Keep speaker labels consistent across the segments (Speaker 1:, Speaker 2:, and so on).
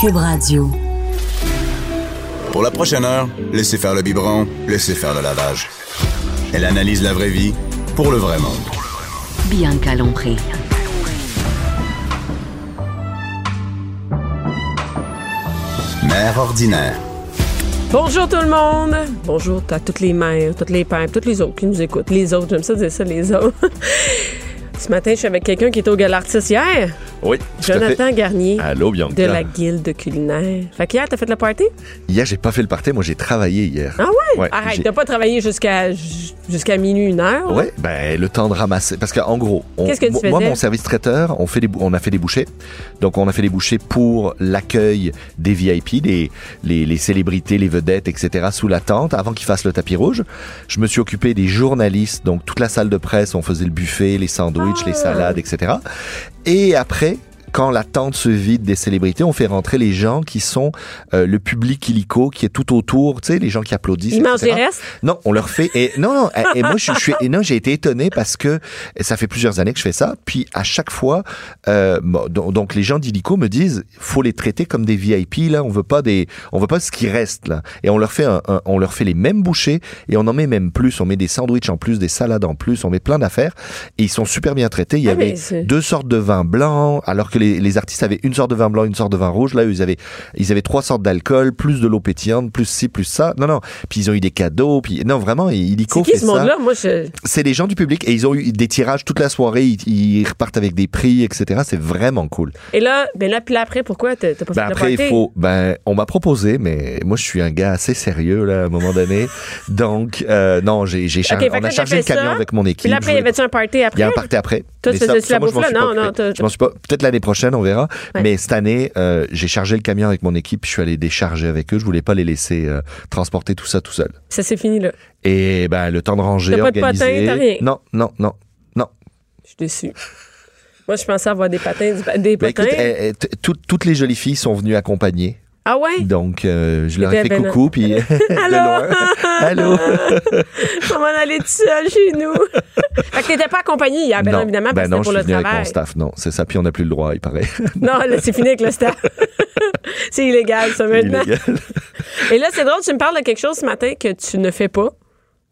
Speaker 1: Cube Radio.
Speaker 2: Pour la prochaine heure, laissez faire le biberon, laissez faire le lavage. Elle analyse la vraie vie pour le vrai monde.
Speaker 1: Bianca Lompré.
Speaker 2: Mère ordinaire.
Speaker 3: Bonjour tout le monde. Bonjour à toutes les mères, toutes les pères, toutes les autres qui nous écoutent. Les autres, j'aime ça dire ça, les autres. Ce matin, je suis avec quelqu'un qui était au Galartis hier.
Speaker 4: Oui.
Speaker 3: Jonathan Garnier.
Speaker 4: Allô, Bianca.
Speaker 3: De la guilde culinaire. Fait qu'hier, t'as fait le party?
Speaker 4: Hier, j'ai pas fait le party. Moi, j'ai travaillé hier.
Speaker 3: Ah ouais?
Speaker 4: Ouais,
Speaker 3: Arrête, t'as pas travaillé jusqu'à jusqu'à minuit, une heure? là?
Speaker 4: Ouais, ben le temps de ramasser. Parce qu'en gros, on-
Speaker 3: Qu'est-ce que tu
Speaker 4: moi, mon service traiteur, on fait des, on a fait des bouchées. Donc, on a fait des bouchées pour l'accueil des VIP, des, les, les célébrités, les vedettes, etc. sous la tente, avant qu'ils fassent le tapis rouge. Je me suis occupé des journalistes, donc toute la salle de presse, on faisait le buffet, les sandwichs,
Speaker 3: Ah!
Speaker 4: les salades, etc. Et après. Quand la tente se vide des célébrités, on fait rentrer les gens qui sont euh, le public illico, qui est tout autour, tu sais, les gens qui applaudissent.
Speaker 3: Ils mangent
Speaker 4: etc.
Speaker 3: les restes?
Speaker 4: Non, on leur fait. Et non, non. Et moi, je, je suis. Et non, j'ai été étonné parce que ça fait plusieurs années que je fais ça. Puis à chaque fois, euh, bon, donc, les gens d'Illico me disent, faut les traiter comme des VIP. Là, on veut pas des, on veut pas ce qui reste là. Et on leur fait, un, un- on leur fait les mêmes bouchées et on en met même plus. On met des sandwichs en plus, des salades en plus. On met plein d'affaires et ils sont super bien traités. Il y
Speaker 3: Ah,
Speaker 4: avait deux sortes de vins blancs, alors que les, les artistes avaient une sorte de vin blanc, une sorte de vin rouge. Là, ils avaient, ils avaient trois sortes d'alcool, plus de l'eau pétillante, plus ci, plus ça. Non, non. Puis ils ont eu des cadeaux. Puis non, vraiment, Illico
Speaker 3: C'est qui ce monde-là? Moi, je.
Speaker 4: C'est des gens du public et ils ont eu des tirages toute la soirée. Ils, ils repartent avec des prix, etc. C'est vraiment cool.
Speaker 3: Et là, ben là, puis là, après, pourquoi t'as pas
Speaker 4: Ben
Speaker 3: fait
Speaker 4: après,
Speaker 3: le party?
Speaker 4: il faut. Ben, on m'a proposé, mais moi, je suis un gars assez sérieux là, à un moment donné. Donc, euh, non, j'ai, j'ai on a chargé le camion
Speaker 3: ça.
Speaker 4: avec mon équipe.
Speaker 3: Puis là, après,
Speaker 4: Je
Speaker 3: y avait-tu un party après?
Speaker 4: il y a un party après.
Speaker 3: Toi, tu
Speaker 4: ça,
Speaker 3: la bouffe, là? Non, non,
Speaker 4: Je m'en suis pas. Peut-être l'année prochaine, on verra.
Speaker 3: Ouais.
Speaker 4: Mais cette année, euh, j'ai chargé le camion avec mon équipe. Je suis allé décharger avec eux. Je voulais pas les laisser euh, transporter tout ça tout seul.
Speaker 3: Ça, c'est fini, là.
Speaker 4: Et ben, le temps de ranger,
Speaker 3: pas de
Speaker 4: organiser.
Speaker 3: patin, t'as rien?
Speaker 4: Non, non, non, non.
Speaker 3: Je suis déçue. Moi, je pensais avoir des patins. Des
Speaker 4: Ben,
Speaker 3: patins.
Speaker 4: écoute, eh, eh, toutes les jolies filles sont venues accompagner.
Speaker 3: Ah ouais?
Speaker 4: Donc, euh, je leur ai
Speaker 3: T'étais
Speaker 4: fait
Speaker 3: ben-
Speaker 4: coucou, puis de loin. Allô?
Speaker 3: On va aller tout seul chez nous. fait que t'étais pas accompagné hier, bien
Speaker 4: non,
Speaker 3: évidemment,
Speaker 4: ben
Speaker 3: parce que
Speaker 4: non,
Speaker 3: c'était pour
Speaker 4: je
Speaker 3: le
Speaker 4: suis avec mon
Speaker 3: travail.
Speaker 4: staff. Non, c'est ça, puis on n'a plus le droit, il paraît.
Speaker 3: Non, là, c'est fini avec le staff. c'est illégal, ça, maintenant.
Speaker 4: Illégal.
Speaker 3: Et là, c'est drôle, tu me parles de quelque chose ce matin que tu ne fais pas.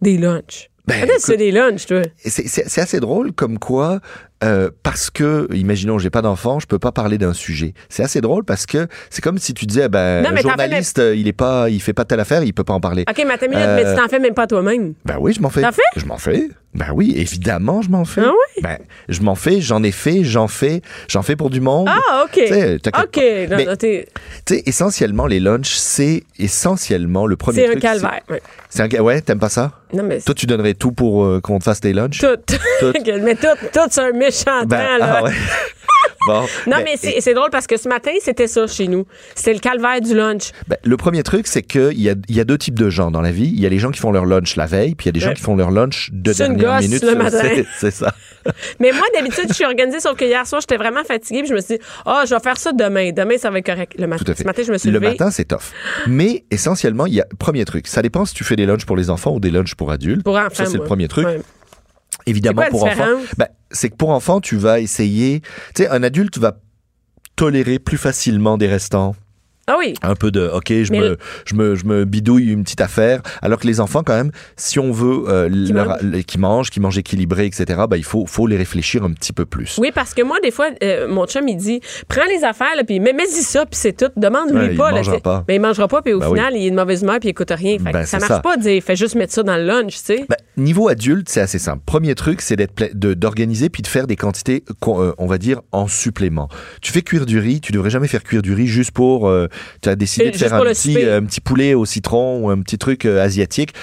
Speaker 3: Des lunchs.
Speaker 4: Ben,
Speaker 3: c'est des lunchs, toi.
Speaker 4: C'est assez drôle comme quoi, euh, parce que, imaginons, j'ai pas d'enfant, je peux pas parler d'un sujet. C'est assez drôle parce que c'est comme si tu disais, ben,
Speaker 3: Non,
Speaker 4: journaliste, euh, il est pas, il fait pas telle affaire, il peut pas en parler.
Speaker 3: OK, mais minute,
Speaker 4: Euh,
Speaker 3: mais tu t'en fais même pas toi-même.
Speaker 4: Ben oui, je m'en fais.
Speaker 3: T'en fais?
Speaker 4: Je m'en fais. Ben oui, évidemment, je m'en fais.
Speaker 3: Ah oui?
Speaker 4: Ben, je m'en fais, j'en ai fait, j'en fais, j'en fais pour du monde.
Speaker 3: Ah, OK.
Speaker 4: Tu sais, t'inquiète
Speaker 3: OK. Non,
Speaker 4: Mais-
Speaker 3: non,
Speaker 4: essentiellement, les lunchs, c'est essentiellement le premier
Speaker 3: C'est un calvaire. ouais.
Speaker 4: C'est un Ouais, t'aimes pas ça?
Speaker 3: Non, mais
Speaker 4: Toi, tu donnerais tout pour euh, qu'on te fasse tes lunchs?
Speaker 3: tout.
Speaker 4: Tout.
Speaker 3: mais tout, tout, c'est un méchant
Speaker 4: Ben,
Speaker 3: temps, là.
Speaker 4: ah ouais. bon.
Speaker 3: Non,
Speaker 4: Ben,
Speaker 3: mais c'est c'est drôle parce que ce matin, c'était ça chez nous. C'était le calvaire du lunch.
Speaker 4: Ben, le premier truc, c'est qu'il y a, y a deux types de gens dans la vie. Il y a les gens qui font leur lunch la veille, puis il y a des gens
Speaker 3: Ouais.
Speaker 4: qui font leur lunch de
Speaker 3: une
Speaker 4: dernière minute.
Speaker 3: le matin.
Speaker 4: C'est- ça.
Speaker 3: Mais moi, d'habitude, je suis organisée, sauf que hier soir, j'étais vraiment fatiguée. Puis je me suis dit, ah, je vais faire ça demain. Demain, ça va être correct. Le matin. Ce matin, je me suis
Speaker 4: le
Speaker 3: levée.
Speaker 4: matin, c'est tough. Mais essentiellement, il y a premier truc. Ça dépend si tu fais des lunchs pour les enfants ou des lunchs pour adultes.
Speaker 3: Pour enfants,
Speaker 4: ça, c'est le premier truc.
Speaker 3: Ouais.
Speaker 4: Évidemment,
Speaker 3: quoi
Speaker 4: pour enfants, ben, c'est que pour enfants, tu vas essayer. Tu sais, un adulte va tolérer plus facilement des restants.
Speaker 3: Ah oui.
Speaker 4: un peu de ok je
Speaker 3: Mais
Speaker 4: me, je me je me bidouille une petite affaire alors que les enfants quand même si on veut euh,
Speaker 3: Qui
Speaker 4: leur- qui mangent qui mangent équilibré etc bah il faut faut les réfléchir un petit peu plus
Speaker 3: Oui, parce que moi, des fois, euh, mon chum, il dit prends les affaires, là, puis mets, mets-y ça, puis c'est tout. Demande-lui
Speaker 4: Ouais, il
Speaker 3: pas. là,
Speaker 4: mangera
Speaker 3: t'sais.
Speaker 4: pas.
Speaker 3: Mais il mangera pas, puis au
Speaker 4: Ben oui.
Speaker 3: final, il est de mauvaise humeur, puis il écoute rien. Fait
Speaker 4: Ben,
Speaker 3: ça marche
Speaker 4: ça.
Speaker 3: pas de dire fais juste mettre ça dans le lunch, tu sais.
Speaker 4: Bah, niveau adulte, c'est assez simple. Premier truc, c'est d'être pla- de d'organiser puis de faire des quantités, qu'on- euh, on va dire, en supplément. Tu fais cuire du riz, tu devrais jamais faire cuire du riz juste pour euh, tu as décidé de faire un petit, euh, un petit poulet au citron ou un petit truc euh, asiatique.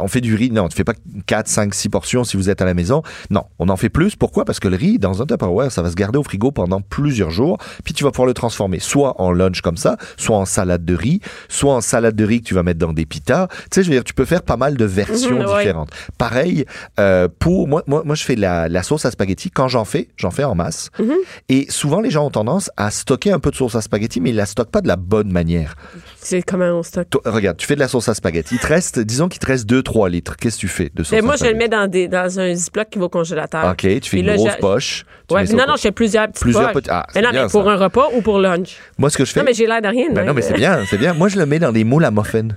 Speaker 4: On fait du riz. Non, tu fais pas 4, 5, 6 portions si vous êtes à la maison. Non, on en fait plus. Pourquoi? Parce que le riz, dans un Tupperware, ça va se garder au frigo pendant plusieurs jours. Puis tu vas pouvoir le transformer soit en lunch comme ça, soit en salade de riz, soit en salade de riz que tu vas mettre dans des pitas. Tu sais, je veux dire, tu peux faire pas mal de versions
Speaker 3: ouais.
Speaker 4: différentes. Pareil, euh, pour moi, moi, moi, je fais la, la sauce à spaghetti. Quand j'en fais, j'en fais en masse.
Speaker 3: Mhm.
Speaker 4: Et souvent, les gens ont tendance à stocker un peu de sauce à spaghetti, mais ils la stockent pas de la bonne manière.
Speaker 3: C'est comment on stocke.
Speaker 4: Toi, regarde, tu fais de la sauce à spaghetti. Il te reste, disons qu'il te reste 2-3 litres. Qu'est-ce que tu fais de sauce
Speaker 3: Mais
Speaker 4: à
Speaker 3: moi, je le mets dans, des, dans un ziploc qui va au congélateur.
Speaker 4: OK, tu fais une
Speaker 3: là,
Speaker 4: grosse poche. tu
Speaker 3: Ouais, non, non, je fais plusieurs petites
Speaker 4: Plusieurs
Speaker 3: poches.
Speaker 4: ah,
Speaker 3: mais non,
Speaker 4: bien,
Speaker 3: mais pour
Speaker 4: ça.
Speaker 3: un repas ou pour lunch.
Speaker 4: Moi, ce que je fais.
Speaker 3: Non, mais j'ai l'air de rien.
Speaker 4: Ben non, mais c'est bien, c'est bien. Moi, je le mets dans des moules à muffins.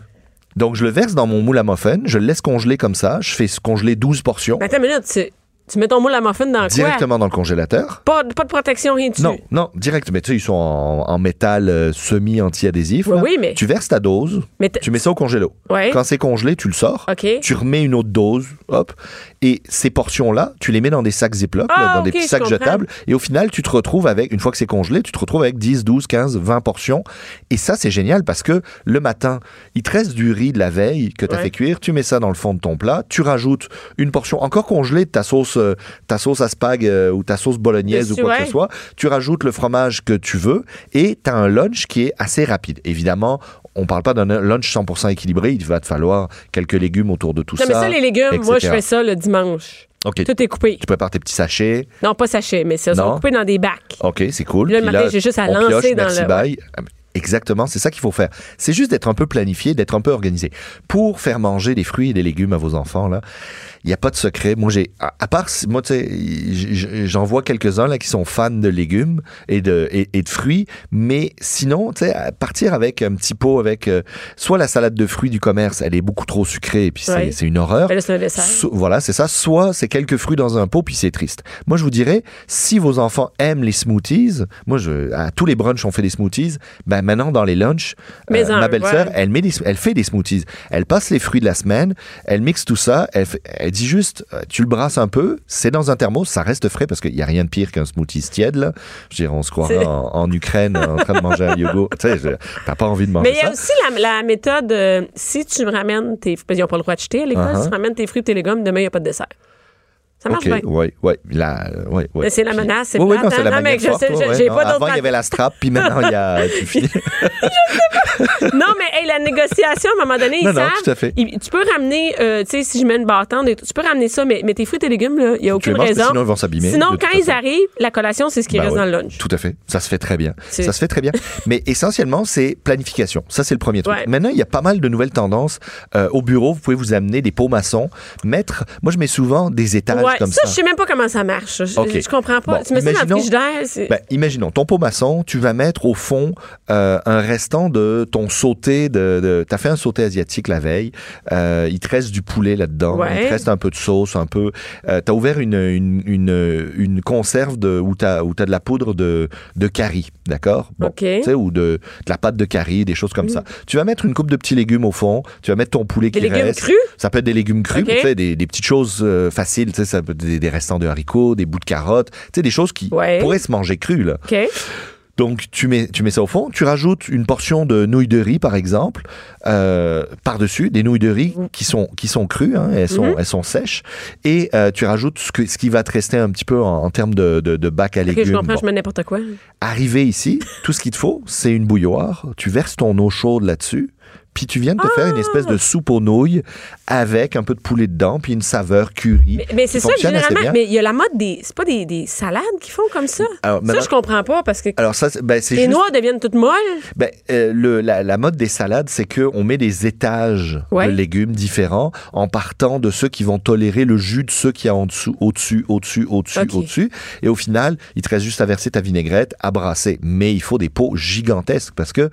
Speaker 4: Donc, je le verse dans mon moule à muffins, je le laisse congeler comme ça. Je fais congeler 12 portions
Speaker 3: Mais attends une minute, tu, mets ton moule à muffin dans
Speaker 4: directement dans le congélateur.
Speaker 3: Pas, pas de protection, rien dessus?
Speaker 4: Non, non, direct. Mais tu sais, ils sont en, en métal euh, semi-anti-adhésif.
Speaker 3: Oui, oui, mais-
Speaker 4: Tu verses ta dose,
Speaker 3: Mais
Speaker 4: tu mets ça au congélo.
Speaker 3: Ouais.
Speaker 4: Quand c'est congelé, tu le sors.
Speaker 3: OK.
Speaker 4: Tu remets une autre dose, hop. Et ces portions-là, tu les mets dans des sacs Ziploc,
Speaker 3: Ah,
Speaker 4: dans des petits sacs jetables. Et au final, tu te retrouves avec, une fois que c'est congelé, tu te retrouves avec 10, 12, 15, 20 portions. Et ça, c'est génial parce que le matin, il te reste du riz de la veille que tu as
Speaker 3: Ouais.
Speaker 4: fait cuire. Tu mets ça dans le fond de ton plat. Tu rajoutes une portion encore congelée de ta sauce, euh, ta sauce à spag euh, ou ta sauce bolognaise ou quoi que ce soit. Tu rajoutes le fromage que tu veux et tu as un lunch qui est assez rapide. Évidemment, on parle pas d'un lunch 100% équilibré. Il va te falloir quelques légumes autour de tout
Speaker 3: Non, mais
Speaker 4: ça.
Speaker 3: ça, les légumes, moi, je
Speaker 4: etc.
Speaker 3: fais ça le dimanche. Tout est coupé.
Speaker 4: Tu prépares tes petits sachets.
Speaker 3: Non, pas sachet, mais ça, sont
Speaker 4: Non.
Speaker 3: coupés dans des bacs.
Speaker 4: OK, c'est cool.
Speaker 3: Puis là, matin, j'ai juste à lancer
Speaker 4: pioche,
Speaker 3: dans
Speaker 4: merci,
Speaker 3: le-
Speaker 4: bye. Exactement, c'est ça qu'il faut faire. C'est juste d'être un peu planifié, d'être un peu organisé. Pour faire manger des fruits et des légumes à vos enfants, là, il n'y a pas de secret. Moi, j'ai, à, à part, moi, tu sais, j'en vois quelques-uns, là, qui sont fans de légumes et de, et, et de fruits. Mais sinon, tu sais, partir avec un petit pot avec, euh, soit la salade de fruits du commerce, elle est beaucoup trop sucrée et puis c'est,
Speaker 3: Ouais.
Speaker 4: c'est une horreur.
Speaker 3: Là, un.
Speaker 4: So- voilà, c'est ça. Soit c'est quelques fruits dans un pot, puis c'est triste. Moi, je vous dirais, si vos enfants aiment les smoothies, moi, je, à tous les brunchs, on fait des smoothies. Ben maintenant, dans les lunchs, euh,
Speaker 3: en-
Speaker 4: ma belle-sœur,
Speaker 3: ouais.
Speaker 4: elle met des, elle fait des smoothies. Elle passe les fruits de la semaine, elle mixe tout ça, elle, elle dit juste, euh, tu le brasses un peu, c'est dans un thermos, ça reste frais parce qu'il y a rien de pire qu'un smoothie tiède là. Je dire, on se croirait en, en Ukraine en train de manger un yogourt. Tu sais, t'as pas envie de manger
Speaker 3: Mais il y
Speaker 4: ça.
Speaker 3: a aussi la, la méthode, euh, si tu me ramènes tes... Qu'ils n'ont pas le droit de jeter à l'école.
Speaker 4: Uh-huh.
Speaker 3: Si tu ramènes tes fruits et tes légumes, demain, il n'y a pas de dessert. Ça marche
Speaker 4: Ok,
Speaker 3: bien.
Speaker 4: là, euh, ouais, ouais.
Speaker 3: Mais c'est la menace, c'est
Speaker 4: Oui, oui, non, c'est
Speaker 3: hein?
Speaker 4: la
Speaker 3: Non, mais je
Speaker 4: forte,
Speaker 3: sais,
Speaker 4: ouais,
Speaker 3: je- j'ai
Speaker 4: non.
Speaker 3: pas d'autre
Speaker 4: Avant, il y avait la strap, puis maintenant, il y a, tu finis.
Speaker 3: non, mais hey, la négociation, à un moment donné, ils
Speaker 4: Non, non,
Speaker 3: savent.
Speaker 4: tout à fait.
Speaker 3: ils- tu peux ramener, euh, tu sais, si je mets une bâtante, tu peux ramener ça, mais, mais tes fruits et légumes, il n'y a aucune
Speaker 4: manges,
Speaker 3: raison.
Speaker 4: sinon ils vont s'abîmer,
Speaker 3: Sinon, quand ils arrivent, la collation, c'est ce qui
Speaker 4: Ben
Speaker 3: reste
Speaker 4: ouais,
Speaker 3: dans le lunch.
Speaker 4: Tout à fait. Ça se fait très bien.
Speaker 3: C'est-
Speaker 4: Ça se fait très bien. Mais essentiellement, c'est planification. Ça, c'est le premier truc.
Speaker 3: Ouais.
Speaker 4: Maintenant, il y a pas mal de nouvelles tendances. Euh, au bureau, vous pouvez vous amener des pots maçons, mettre. Moi, je mets souvent des étages
Speaker 3: Ouais,
Speaker 4: comme
Speaker 3: ça,
Speaker 4: ça.
Speaker 3: je sais même pas comment ça marche. Je,
Speaker 4: Ok.
Speaker 3: je comprends pas.
Speaker 4: Bon,
Speaker 3: tu mets ça dans le frigidaire.
Speaker 4: Ben, imaginons, ton pot maçon, tu vas mettre au fond euh, un restant de ton sauté de. de T'as fait un sauté asiatique la veille. Euh, il te reste du poulet là-dedans.
Speaker 3: Ouais.
Speaker 4: Il te reste un peu de sauce, un peu. Euh, t'as ouvert une, une, une, une conserve de, où t'as où t'as de la poudre de, de curry, d'accord? Bon, tu sais, ou de, de la pâte de curry, des choses comme ça. Tu vas mettre une coupe de petits légumes au fond. Tu vas mettre ton poulet
Speaker 3: Des
Speaker 4: qui
Speaker 3: légumes
Speaker 4: reste.
Speaker 3: crus?
Speaker 4: Ça peut être des légumes crus, tu sais, des, des petites choses euh, faciles. Tu sais, ça peut être des, des restants de haricots, des bouts de carottes. Tu sais, des choses qui
Speaker 3: Ouais.
Speaker 4: pourraient se manger crues, là. Donc, tu mets, tu mets ça au fond. Tu rajoutes une portion de nouilles de riz, par exemple, euh, par-dessus, des nouilles de riz qui sont, qui sont crues, hein, elles, sont,
Speaker 3: Mhm.
Speaker 4: elles sont sèches. Et euh, tu rajoutes ce, que, ce qui va te rester un petit peu en, en termes de, de, de bac à légumes.
Speaker 3: je comprends,
Speaker 4: Bon.
Speaker 3: je mets n'importe quoi.
Speaker 4: Arrivé ici, tout ce qu'il te faut, c'est une bouilloire. Tu verses ton eau chaude là-dessus. Puis tu viens de te faire une espèce de soupe aux nouilles avec un peu de poulet dedans, puis une saveur curry.
Speaker 3: Mais, mais c'est ça, généralement. Mais il y a la mode des. C'est pas des, des salades qui font comme ça?
Speaker 4: Alors,
Speaker 3: ça, je comprends pas parce que
Speaker 4: Alors ça, ben,
Speaker 3: les
Speaker 4: juste...
Speaker 3: noix deviennent toutes molles.
Speaker 4: Ben, euh, le, la, la mode des salades, c'est qu'on met des étages
Speaker 3: Ouais.
Speaker 4: de légumes différents en partant de ceux qui vont tolérer le jus de ceux qui y a en dessous, au-dessus, au-dessus, au-dessus, au-dessus. Et au final, il te reste juste à verser ta vinaigrette, à brasser. Mais il faut des pots gigantesques parce que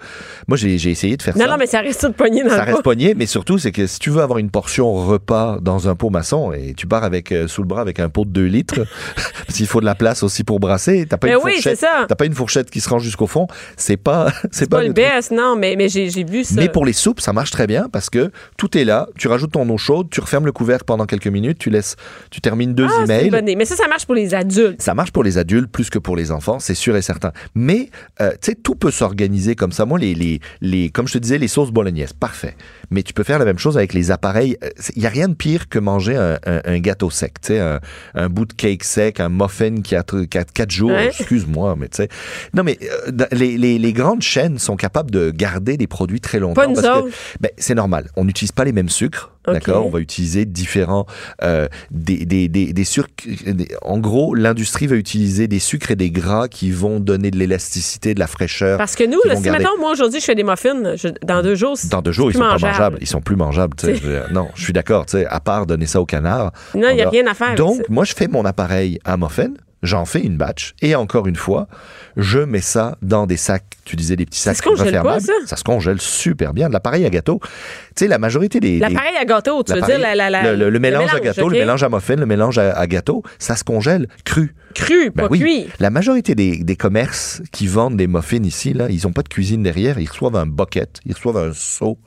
Speaker 4: moi, j'ai essayé de faire
Speaker 3: Non,
Speaker 4: ça.
Speaker 3: non, mais ça reste tout pogné dans
Speaker 4: ça
Speaker 3: le
Speaker 4: reste pogné, mais surtout, c'est que si tu veux avoir une portion repas dans un pot maçon et tu pars avec euh, sous le bras avec un pot de 2 litres, parce qu'il faut de la place aussi pour brasser, t'as pas,
Speaker 3: Ben
Speaker 4: une
Speaker 3: oui,
Speaker 4: fourchette, pas une fourchette qui se rend jusqu'au fond, c'est pas, c'est
Speaker 3: Pas le
Speaker 4: truc.
Speaker 3: best, non, mais, mais j'ai vu ça.
Speaker 4: Mais pour les soupes, ça marche très bien parce que tout est là. Tu rajoutes ton eau chaude, tu refermes le couvercle pendant quelques minutes, tu laisses, tu termines deux
Speaker 3: ah,
Speaker 4: emails.
Speaker 3: bonne. Mais ça, ça marche pour les adultes.
Speaker 4: Ça marche pour les adultes plus que pour les enfants, c'est sûr et certain. Mais, euh, tu sais, tout peut s'organiser comme ça. Moi, les, les, les, comme je te disais, les sauces bolognaises, parfait. Mais tu peux faire la même chose avec les appareils. Il n'y a rien de pire que manger un, un- un gâteau sec, tu sais, un, un bout de cake sec, un muffin qui a 4 jours.
Speaker 3: Ouais.
Speaker 4: Excuse-moi, mais tu sais. Non, mais euh, les, les, les grandes chaînes sont capables de garder des produits très longtemps.
Speaker 3: Pas nous
Speaker 4: parce que,
Speaker 3: autres.
Speaker 4: ben, c'est normal. On n'utilise pas les mêmes sucres. D'accord, on va utiliser différents euh, des, des, des, des sucres. des- en gros, l'industrie va utiliser des sucres et des gras qui vont donner de l'élasticité, de la fraîcheur.
Speaker 3: Parce que nous, là, si,
Speaker 4: garder-
Speaker 3: moi, aujourd'hui, je fais des muffins, je- dans deux jours, c'est
Speaker 4: Dans deux jours, ils sont pas
Speaker 3: mangeable.
Speaker 4: mangeables. Ils sont plus mangeables. Je non, je suis d'accord. À part donner ça au canard.
Speaker 3: Non, il n'y a rien à faire.
Speaker 4: Donc, moi, je fais mon appareil à muffin. J'en fais une batch. Et encore une fois, je mets ça dans des sacs. Tu disais des petits
Speaker 3: Ça
Speaker 4: sacs
Speaker 3: se congèle pas,
Speaker 4: refermables.
Speaker 3: ça?
Speaker 4: se congèle super bien. De l'appareil à gâteau. Tu sais, la majorité des.
Speaker 3: L'appareil à gâteau, tu veux dire la, la, la-
Speaker 4: le, le- le mélange à gâteau, le mélange à muffin, le mélange à, à gâteau, ça se congèle cru.
Speaker 3: Cru,
Speaker 4: Ben
Speaker 3: pas
Speaker 4: oui.
Speaker 3: cuit.
Speaker 4: La majorité des, des commerces qui vendent des muffins ici, là, ils n'ont pas de cuisine derrière. Ils reçoivent un bucket, ils reçoivent un seau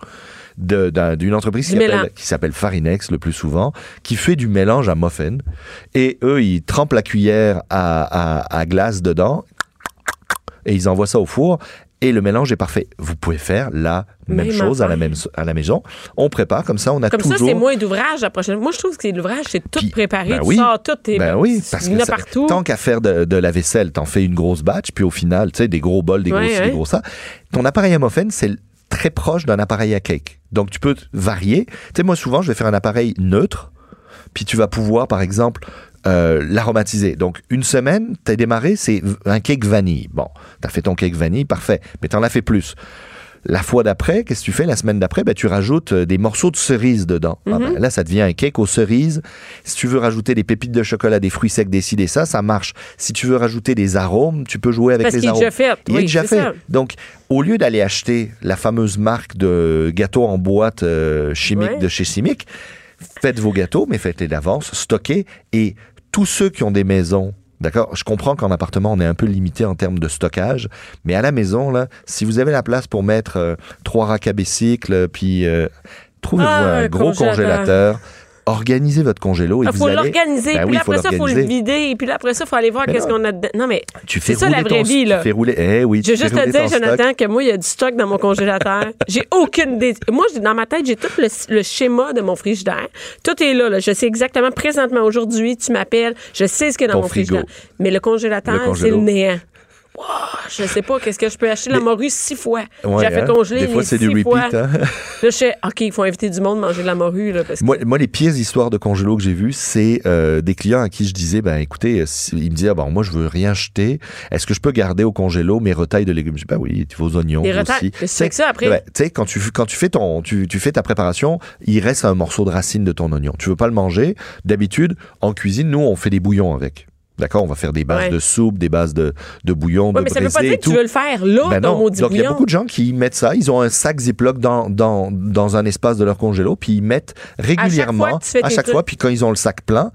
Speaker 4: d'une entreprise qui s'appelle- Farinex le plus souvent, qui fait du mélange à muffin. Et eux, ils trempent la cuillère à, à- à glace dedans et ils envoient ça au four. Et le mélange est parfait. Vous pouvez faire la même chose à la, même, à la maison. On prépare comme ça, on a
Speaker 3: Comme
Speaker 4: toujours...
Speaker 3: ça, c'est moins d'ouvrage la prochaine. Moi, je trouve que c'est l'ouvrage, c'est tout
Speaker 4: Puis,
Speaker 3: préparé.
Speaker 4: ben
Speaker 3: tu
Speaker 4: oui.
Speaker 3: sors tout, t'es
Speaker 4: Ben oui, parce que ça-
Speaker 3: partout.
Speaker 4: tant qu'à faire de, de la vaisselle, t'en fais une grosse batch, puis au final, tu sais, des gros bols, des gros des gros ça. Ton appareil à muffin, c'est très proche d'un appareil à cake. Donc, tu peux varier. Tu sais, moi, souvent, je vais faire un appareil neutre, puis tu vas pouvoir, par exemple, euh, l'aromatiser. Donc, une semaine, t'as démarré, c'est un cake vanille. Bon, t'as fait ton cake vanille, parfait, mais t'en as fait plus. La fois d'après, qu'est-ce que tu fais la semaine d'après? Ben, tu rajoutes euh, des morceaux de cerise dedans. Ah ben, là, ça devient un cake aux cerises. Si tu veux rajouter des pépites de chocolat, des fruits secs, des ci, des ça, ça marche. Si tu veux rajouter des arômes, tu peux jouer avec
Speaker 3: Parce
Speaker 4: les
Speaker 3: qu'il est
Speaker 4: arômes.
Speaker 3: déjà fait.
Speaker 4: Il est déjà fait.
Speaker 3: ça.
Speaker 4: Donc, au lieu d'aller acheter la fameuse marque de gâteaux en boîte euh, chimique
Speaker 3: Ouais.
Speaker 4: de chez Chimique, faites vos gâteaux, mais faites-les d'avance, stockez. Et tous ceux qui ont des maisons, d'accord, je comprends qu'en appartement, on est un peu limité en termes de stockage, mais à la maison, là, si vous avez la place pour mettre euh, trois racks à bicycle, puis euh, trouvez-vous
Speaker 3: Ah,
Speaker 4: un gros
Speaker 3: congélateur.
Speaker 4: congélateur. Organisez votre congélo
Speaker 3: Il
Speaker 4: vous
Speaker 3: faut
Speaker 4: allez...
Speaker 3: l'organiser.
Speaker 4: Ben
Speaker 3: puis
Speaker 4: faut
Speaker 3: après ça, il faut le vider. Et puis là, après ça, il faut aller voir qu'est-ce qu'on a dedans. Non, mais c'est ça la vraie
Speaker 4: ton-
Speaker 3: vie, là.
Speaker 4: Tu fais rouler... Eh oui,
Speaker 3: Je veux juste te dire,
Speaker 4: ton stock.
Speaker 3: Jonathan, que moi, il y a du stock dans mon congélateur. j'ai aucune idée. Moi, dans ma tête, j'ai tout le, le schéma de mon frigidaire. Tout est là, là. Je sais exactement, présentement, aujourd'hui, tu m'appelles, je sais ce qu'il y a dans
Speaker 4: Ton
Speaker 3: mon
Speaker 4: frigo.
Speaker 3: frigidaire. Mais le congélateur, c'est le néant. Wow, je sais pas, qu'est-ce que je peux acheter la
Speaker 4: Mais-
Speaker 3: morue six fois?
Speaker 4: Ouais,
Speaker 3: j'ai fait
Speaker 4: hein.
Speaker 3: congeler
Speaker 4: Des fois, c'est du repeat. hein.
Speaker 3: Là, je sais, OK, il faut inviter du monde manger de la morue, là, parce que
Speaker 4: Moi, moi, les pires histoires de congélo que j'ai vues, c'est euh, des clients à qui je disais, ben écoutez, euh, si- ils me disaient, ah, bon, moi je veux rien jeter, est-ce que je peux garder au congélo mes retailles de légumes? Je dis, ben oui, vos oignons
Speaker 3: Les
Speaker 4: aussi.
Speaker 3: Tu fais que ça après?
Speaker 4: Tu sais, quand tu quand tu fais ton tu, tu fais ta préparation, il reste un morceau de racine de ton oignon. Tu veux pas le manger? D'habitude, en cuisine, nous on fait des bouillons avec. D'accord, on va faire des bases
Speaker 3: Ouais.
Speaker 4: de soupe, des bases de, de bouillon,
Speaker 3: Ouais,
Speaker 4: de
Speaker 3: mais ça veut pas dire que tu veux le faire là,
Speaker 4: Ben
Speaker 3: ton maudit
Speaker 4: Donc, il y a beaucoup de gens qui mettent ça. Ils ont un sac Ziploc dans, dans, dans un espace de leur congélo, puis ils mettent régulièrement, à chaque fois, puis quand ils ont le sac plein.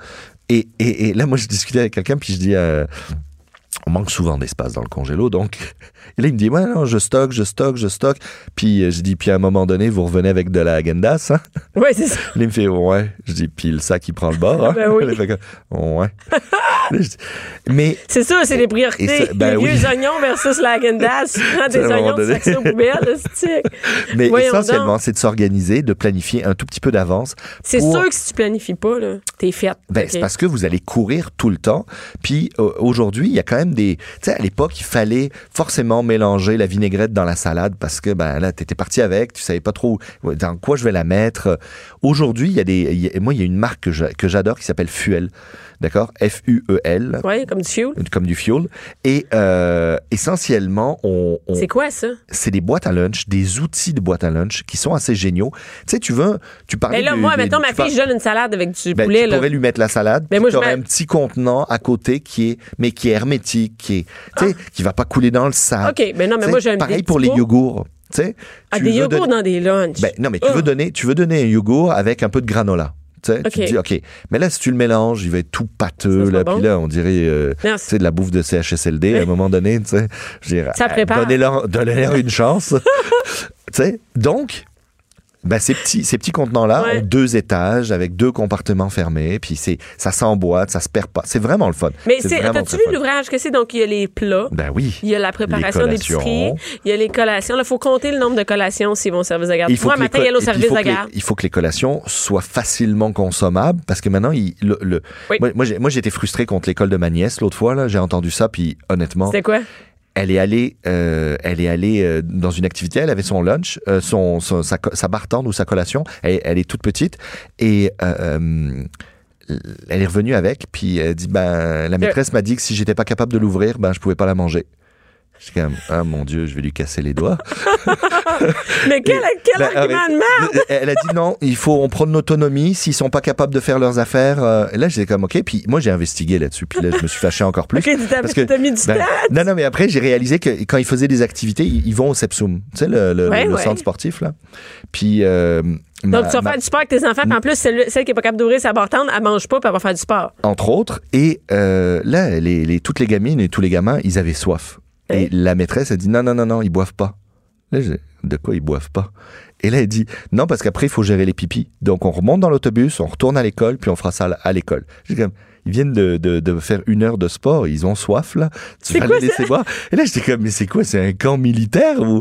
Speaker 4: Et, et, et là, moi, je discutais avec quelqu'un, puis je dis, euh, on manque souvent d'espace dans le congélo, donc. Et là, il me dit, ouais, non, je stocke, je stocke, je stocke. Puis euh, je dis, puis à un moment donné, vous revenez avec de la agendas, hein?
Speaker 3: Oui, c'est ça.
Speaker 4: Il me fait, ouais. Je dis, puis le sac, il prend le bord, hein?
Speaker 3: Ben oui.
Speaker 4: Ouais. Mais
Speaker 3: C'est ça, c'est les priorités.
Speaker 4: ça- ben
Speaker 3: les
Speaker 4: oui.
Speaker 3: vieux oignons versus la Agendas. Des oignons, aux poubelles, c'est
Speaker 4: Mais
Speaker 3: Voyons
Speaker 4: essentiellement, c'est de s'organiser, de planifier un tout petit peu d'avance.
Speaker 3: C'est
Speaker 4: pour-
Speaker 3: sûr que si tu planifies pas, là, t'es faite.
Speaker 4: Ben. C'est parce que vous allez courir tout le temps. Puis aujourd'hui, il y a quand même à l'époque, il fallait forcément mélanger la vinaigrette dans la salade parce que ben là, t'étais parti avec, tu savais pas trop dans quoi je vais la mettre. Aujourd'hui, il y a des... moi, il y a une marque que j'adore qui s'appelle Fuel. D'accord? F-U-E-L.
Speaker 3: Oui, comme du fuel.
Speaker 4: Comme du fuel. Et euh, essentiellement, on, on-
Speaker 3: C'est quoi ça?
Speaker 4: c'est des boîtes à lunch, des outils de boîte à lunch qui sont assez géniaux. Tu sais, tu veux, tu parlais
Speaker 3: Mais là,
Speaker 4: de-
Speaker 3: moi,
Speaker 4: des-
Speaker 3: mettons, ma fille, je donne une salade avec du
Speaker 4: ben,
Speaker 3: poulet.
Speaker 4: tu
Speaker 3: là.
Speaker 4: pourrais lui mettre la salade,
Speaker 3: Mais
Speaker 4: puis
Speaker 3: moi, je
Speaker 4: tu aurais un petit contenant à côté qui est, mais qui est hermétique, qui est, tu sais, qui va pas couler dans le sac.
Speaker 3: OK, mais non, mais moi, j'aime
Speaker 4: Pareil pour les yogourts. Tu sais,
Speaker 3: Ah,
Speaker 4: tu
Speaker 3: des yogourts
Speaker 4: donner-
Speaker 3: dans des lunchs.
Speaker 4: Ben, non, mais tu
Speaker 3: Oh.
Speaker 4: veux donner, tu veux donner un yogourt avec un peu de granola. Tu te dis, OK. Mais là, si tu le mélanges, il va être tout pâteux,
Speaker 3: Ça sera
Speaker 4: là.
Speaker 3: bon.
Speaker 4: Puis là, on dirait, euh, sais, de la bouffe de CHSLD à un moment donné. Je
Speaker 3: Ça
Speaker 4: euh,
Speaker 3: prépare.
Speaker 4: Donnez-leur une chance. donc, ben, ces petits, ces petits contenants-là
Speaker 3: Ouais.
Speaker 4: ont deux étages avec deux compartiments fermés, puis c'est, ça s'emboîte, ça se perd pas. C'est vraiment le fun.
Speaker 3: Mais c'est, t'as-tu vu l'ouvrage que c'est? Donc, il y a les plats.
Speaker 4: Ben oui.
Speaker 3: Il y a la préparation
Speaker 4: collations.
Speaker 3: d'épicerie, il y a les collations. Il faut compter le nombre de collations s'ils vont au service de garde.
Speaker 4: Il faut
Speaker 3: Moi, matin, il y a service de garde.
Speaker 4: il faut que les collations soient facilement consommables parce que maintenant, il- le, le-
Speaker 3: Oui.
Speaker 4: moi, moi, j'ai, moi, été frustré contre l'école de ma nièce l'autre fois. Là, j'ai entendu ça, puis honnêtement,
Speaker 3: C'était quoi?
Speaker 4: Elle est allée, euh, elle est allée euh, dans une activité. Elle avait son lunch, euh, son, son- sa, sa barre tendre ou sa collation. Elle, elle est toute petite et euh, euh, elle est revenue avec. Puis elle dit ben la maîtresse m'a dit que si j'étais pas capable de l'ouvrir, ben je pouvais pas la manger. Je suis comme ah mon dieu, je vais lui casser les doigts.
Speaker 3: Mais quel, quel
Speaker 4: Ben,
Speaker 3: argument
Speaker 4: arrête.
Speaker 3: de merde!
Speaker 4: Elle a dit non, il faut on prend l'autonomie. S'ils sont pas capables de faire leurs affaires, euh, et là j'étais comme ok. Puis moi j'ai investigué là-dessus. Puis là je me suis fâché encore plus.
Speaker 3: Ok, tu t'as,
Speaker 4: parce que-
Speaker 3: mis du
Speaker 4: Ben, non, non, mais après, j'ai réalisé que quand ils faisaient des activités, ils, ils vont au Sepsum, tu sais, le, le-
Speaker 3: Ouais,
Speaker 4: le
Speaker 3: ouais.
Speaker 4: centre sportif, là. Puis. euh, ma-
Speaker 3: Donc, tu vas
Speaker 4: ma-
Speaker 3: faire du sport avec tes enfants, puis en plus, celle, celle qui n'est pas capable d'ouvrir sa barre tendre, elle mange pas, puis elle va faire du sport.
Speaker 4: entre autres. Et euh, là, les, les- toutes les gamines et tous les gamins, ils avaient soif. Et la maîtresse a dit non, non, non, non, ils boivent pas. Là, j'ai de quoi ils boivent pas? Et là, elle dit non, parce qu'après, il faut gérer les pipis. Donc, on remonte dans l'autobus, on retourne à l'école, puis on fera ça à l'école. J'ai comme. Ils viennent de, de, de faire une heure de sport, ils ont soif là. Tu vas
Speaker 3: quoi
Speaker 4: les laisser boire. Et là, j'étais comme, mais c'est quoi, c'est un camp militaire ou?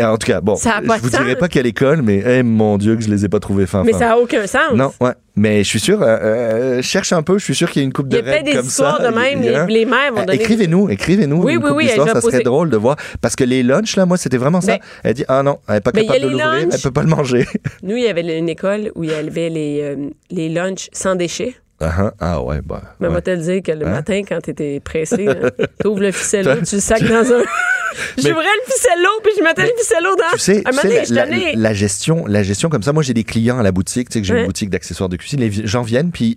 Speaker 4: En tout cas, bon,
Speaker 3: Ça a
Speaker 4: je vous
Speaker 3: de sens.
Speaker 4: dirai pas quelle école, mais eh, mon Dieu que je les ai pas trouvés fin.
Speaker 3: Mais
Speaker 4: fin.
Speaker 3: ça n'a aucun sens.
Speaker 4: Non, ouais. Mais je suis sûr, euh, euh, cherche un peu, je suis sûr qu'il y a une coupe
Speaker 3: Il y
Speaker 4: de
Speaker 3: a
Speaker 4: règles
Speaker 3: des
Speaker 4: comme
Speaker 3: histoires
Speaker 4: ça.
Speaker 3: de même,
Speaker 4: Il y a-
Speaker 3: les, les mères vont
Speaker 4: Euh,
Speaker 3: donner.
Speaker 4: Écrivez-nous, écrivez-nous
Speaker 3: Oui,
Speaker 4: une
Speaker 3: oui,
Speaker 4: coupe
Speaker 3: oui,
Speaker 4: d'histoires, ça serait drôle de voir. Parce que les lunchs, là, moi, c'était vraiment ça.
Speaker 3: Mais-
Speaker 4: elle dit, ah non, elle n'est pas
Speaker 3: Mais a
Speaker 4: capable de l'ouvrir, elle peut pas le manger.
Speaker 3: Nous, il y avait une école où il y avait les, euh, les lunchs sans déchets.
Speaker 4: Ah, ah, ah, ouais, bah.
Speaker 3: Mais
Speaker 4: ouais.
Speaker 3: va te le dire que le
Speaker 4: Hein?
Speaker 3: matin, quand tu étais pressé, tu ouvres le ficello, tu le sacs dans un. J'ouvrais le ficello, puis je mettais le ficello dans.
Speaker 4: Tu sais,
Speaker 3: un
Speaker 4: tu sais, la, la- la gestion, la gestion comme ça, moi j'ai des clients à la boutique, tu sais que j'ai
Speaker 3: Ouais.
Speaker 4: une boutique d'accessoires de cuisine, les gens viennent puis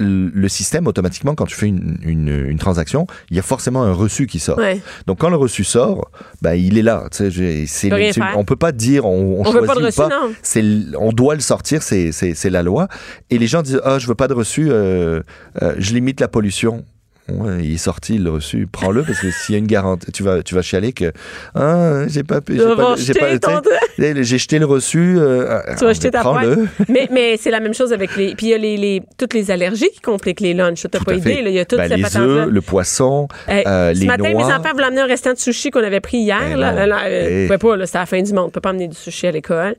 Speaker 4: le système automatiquement quand tu fais une, une, une transaction, il y a forcément un reçu qui sort.
Speaker 3: Ouais.
Speaker 4: Donc quand le reçu sort, ben il est là. Tu sais, c'est c'est- on peut pas dire on, on,
Speaker 3: On pas
Speaker 4: choisit
Speaker 3: reçu,
Speaker 4: pas. C'est l- on doit le sortir, c'est c'est c'est la loi. Et les gens disent ah je veux pas de reçu, euh, euh, je limite la pollution. Ouais, il est sorti le reçu, prends-le parce que s'il y a une garantie, tu vas tu vas chialer que ah j'ai pas pas j'ai pas
Speaker 3: ton-
Speaker 4: j'ai jeté le reçu. euh,
Speaker 3: Tu vas
Speaker 4: ah,
Speaker 3: jeter ta
Speaker 4: prends-le.
Speaker 3: mais mais c'est la même chose avec les. Puis il y a les, les- toutes les allergies qui compliquent les lunchs. T'as pas idée, là, il y a toutes
Speaker 4: Ben,
Speaker 3: ces
Speaker 4: les œufs, le poisson, euh,
Speaker 3: ce
Speaker 4: les
Speaker 3: matin,
Speaker 4: noix.
Speaker 3: mes enfants voulaient amener un restant de sushi qu'on avait pris hier.
Speaker 4: Ben
Speaker 3: là, là, là, euh,
Speaker 4: Hey.
Speaker 3: pas, là, c'était la fin du monde. On peut pas amener du sushi à l'école.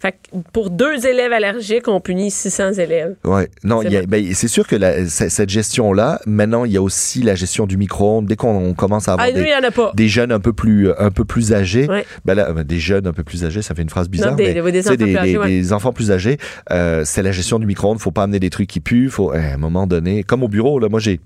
Speaker 3: Fait que pour deux élèves allergiques, on punit 600 élèves.
Speaker 4: Ouais, non,
Speaker 3: C'est
Speaker 4: il ben, sûr que la- cette gestion-là, maintenant, il y a aussi la gestion du micro-ondes. Dès qu'on on commence à avoir
Speaker 3: Ah,
Speaker 4: des, jeunes un peu plus, un peu plus âgés,
Speaker 3: Ouais.
Speaker 4: ben là, ben, des jeunes un peu plus âgés, ça fait une phrase bizarre,
Speaker 3: Non, des-
Speaker 4: mais
Speaker 3: des enfants plus âgés, ouais.
Speaker 4: des enfants plus âgés, euh, c'est la gestion du micro-ondes. Faut pas amener des trucs qui puent. Faut, à un moment donné, comme au bureau, là, moi j'ai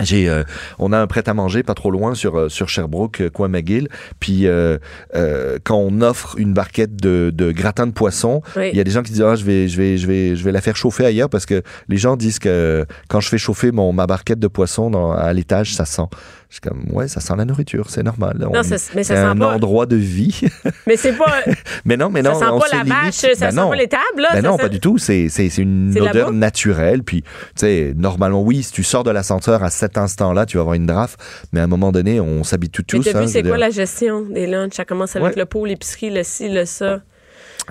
Speaker 4: j'ai, euh, on a un prêt à manger pas trop loin sur euh, sur Sherbrooke, euh, coin McGill. Puis euh, euh, quand on offre une barquette de, de gratin de poisson,
Speaker 3: Oui.
Speaker 4: il y a des gens qui disent ah je vais je vais je vais je vais la faire chauffer ailleurs parce que les gens disent que quand je fais chauffer mon ma barquette de poisson dans, à l'étage ça sent. Je suis comme ouais ça sent la nourriture c'est normal. On-
Speaker 3: Non, ça- mais ça
Speaker 4: c'est
Speaker 3: sent
Speaker 4: un
Speaker 3: pas-
Speaker 4: endroit de vie.
Speaker 3: Mais c'est pas.
Speaker 4: mais non mais non
Speaker 3: ça sent
Speaker 4: on
Speaker 3: pas
Speaker 4: se
Speaker 3: la vache, ça
Speaker 4: Ben
Speaker 3: sent pas les tables, là.
Speaker 4: Ben non,
Speaker 3: sent-
Speaker 4: pas du tout. C'est, c'est, c'est une
Speaker 3: C'est
Speaker 4: odeur naturelle. Puis, tu sais, normalement, oui, si tu sors de l'ascenseur à cet instant-là, tu vas avoir une draft. Mais à un moment donné, on s'habitue
Speaker 3: Mais
Speaker 4: tous.
Speaker 3: t'as
Speaker 4: hein,
Speaker 3: vu, c'est quoi
Speaker 4: dire.
Speaker 3: la gestion des lunchs? Ça commence avec
Speaker 4: Ouais.
Speaker 3: le pot, l'épicerie, le ci, le ça.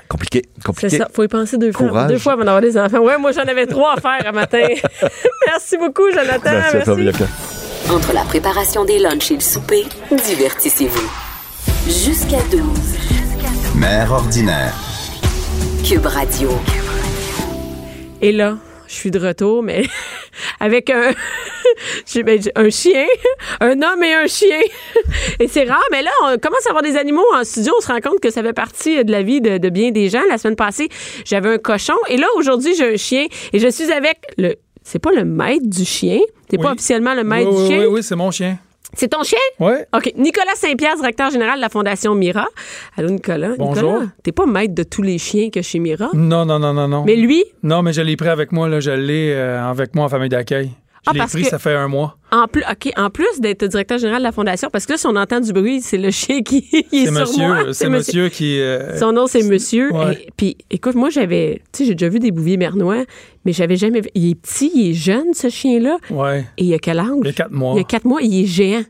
Speaker 4: Compliqué,
Speaker 3: C'est
Speaker 4: compliqué.
Speaker 3: ça. Faut y penser deux fois.
Speaker 4: Courage.
Speaker 3: Deux fois avant d'avoir des enfants. Ouais, moi, j'en avais trois à faire à matin. Merci beaucoup, Jonathan.
Speaker 4: Merci Bianca.
Speaker 1: Entre la préparation des lunchs et le souper, divertissez-vous. Jusqu'à 12.
Speaker 2: Mère ordinaire.
Speaker 1: Cube Radio.
Speaker 3: Et là, je suis de retour, mais avec un, chien, un homme et un chien. Et c'est rare, mais là, on commence à avoir des animaux en studio. On se rend compte que ça fait partie de la vie de, de bien des gens. La semaine passée, j'avais un cochon. Et là, aujourd'hui, j'ai un chien. Et je suis avec le... C'est pas le maître du chien? T'es pas officiellement le maître
Speaker 5: oui,
Speaker 3: du
Speaker 5: oui,
Speaker 3: chien?
Speaker 5: Oui, oui, c'est mon chien.
Speaker 3: C'est ton chien?
Speaker 5: Oui.
Speaker 3: OK. Nicolas Saint-Pierre, directeur général de la Fondation Mira. Allô, Nicolas.
Speaker 5: Bonjour.
Speaker 3: T'es pas maître de tous les chiens que chez Mira?
Speaker 5: Non, non, non, non, non.
Speaker 3: Mais lui,
Speaker 5: Non, mais je l'ai pris avec moi, là. Je l'ai euh, avec moi en famille d'accueil.
Speaker 3: Ah,
Speaker 5: l'ai
Speaker 3: parce
Speaker 5: pris,
Speaker 3: que-
Speaker 5: ça fait un mois.
Speaker 3: En plus, OK, en plus d'être directeur général de la Fondation, parce que là, si on entend du bruit, c'est le chien qui est,
Speaker 5: C'est
Speaker 3: sur moi.
Speaker 5: monsieur, c'est monsieur qui. euh,
Speaker 3: Son nom, c'est Monsieur.
Speaker 5: Ouais.
Speaker 3: Puis, écoute, moi, j'avais, tu sais, j'ai déjà vu des bouviers bernois, mais j'avais jamais vu. Il est petit, il est jeune, ce chien-là.
Speaker 5: ouais.
Speaker 3: Et il a quel âge?
Speaker 5: Il y a quatre mois.
Speaker 3: Il y a quatre mois, il est géant.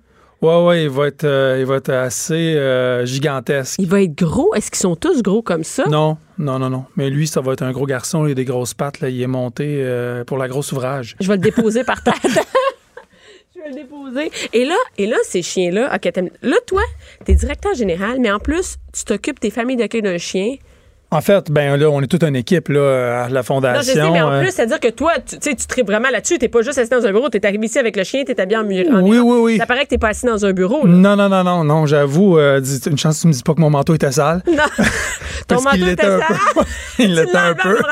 Speaker 5: Ouais, ouais, il va être, euh, il va être assez euh, gigantesque.
Speaker 3: Il va être gros? Est-ce qu'ils sont tous gros comme ça?
Speaker 5: Non, non, non, non. Mais lui, ça va être un gros garçon. Il a des grosses pattes. Là. Il est monté euh, pour la grosse ouvrage.
Speaker 3: Je vais le déposer par terre. Je vais le déposer. Et là, et là ces chiens-là, OK, là, toi, t'es directeur général, mais en plus, tu t'occupes des familles d'accueil d'un chien.
Speaker 5: En fait, ben là, on est toute une équipe là, à la
Speaker 3: Non,
Speaker 5: fondation.
Speaker 3: je sais, mais en
Speaker 5: euh,
Speaker 3: plus, c'est-à-dire que toi, tu tu sais, tu tripes vraiment là-dessus. T'es pas juste assis dans un bureau, t'es arrivé ici avec le chien, t'es habillé en mur.
Speaker 5: Oui, oui, oui.
Speaker 3: Ça paraît que t'es pas assis dans un bureau. là.
Speaker 5: Non, non, non, non, non, j'avoue, euh, une chance que tu me dis pas que mon manteau était sale.
Speaker 3: Non. Ton manteau était sale.
Speaker 5: peu. Il l'était un peu.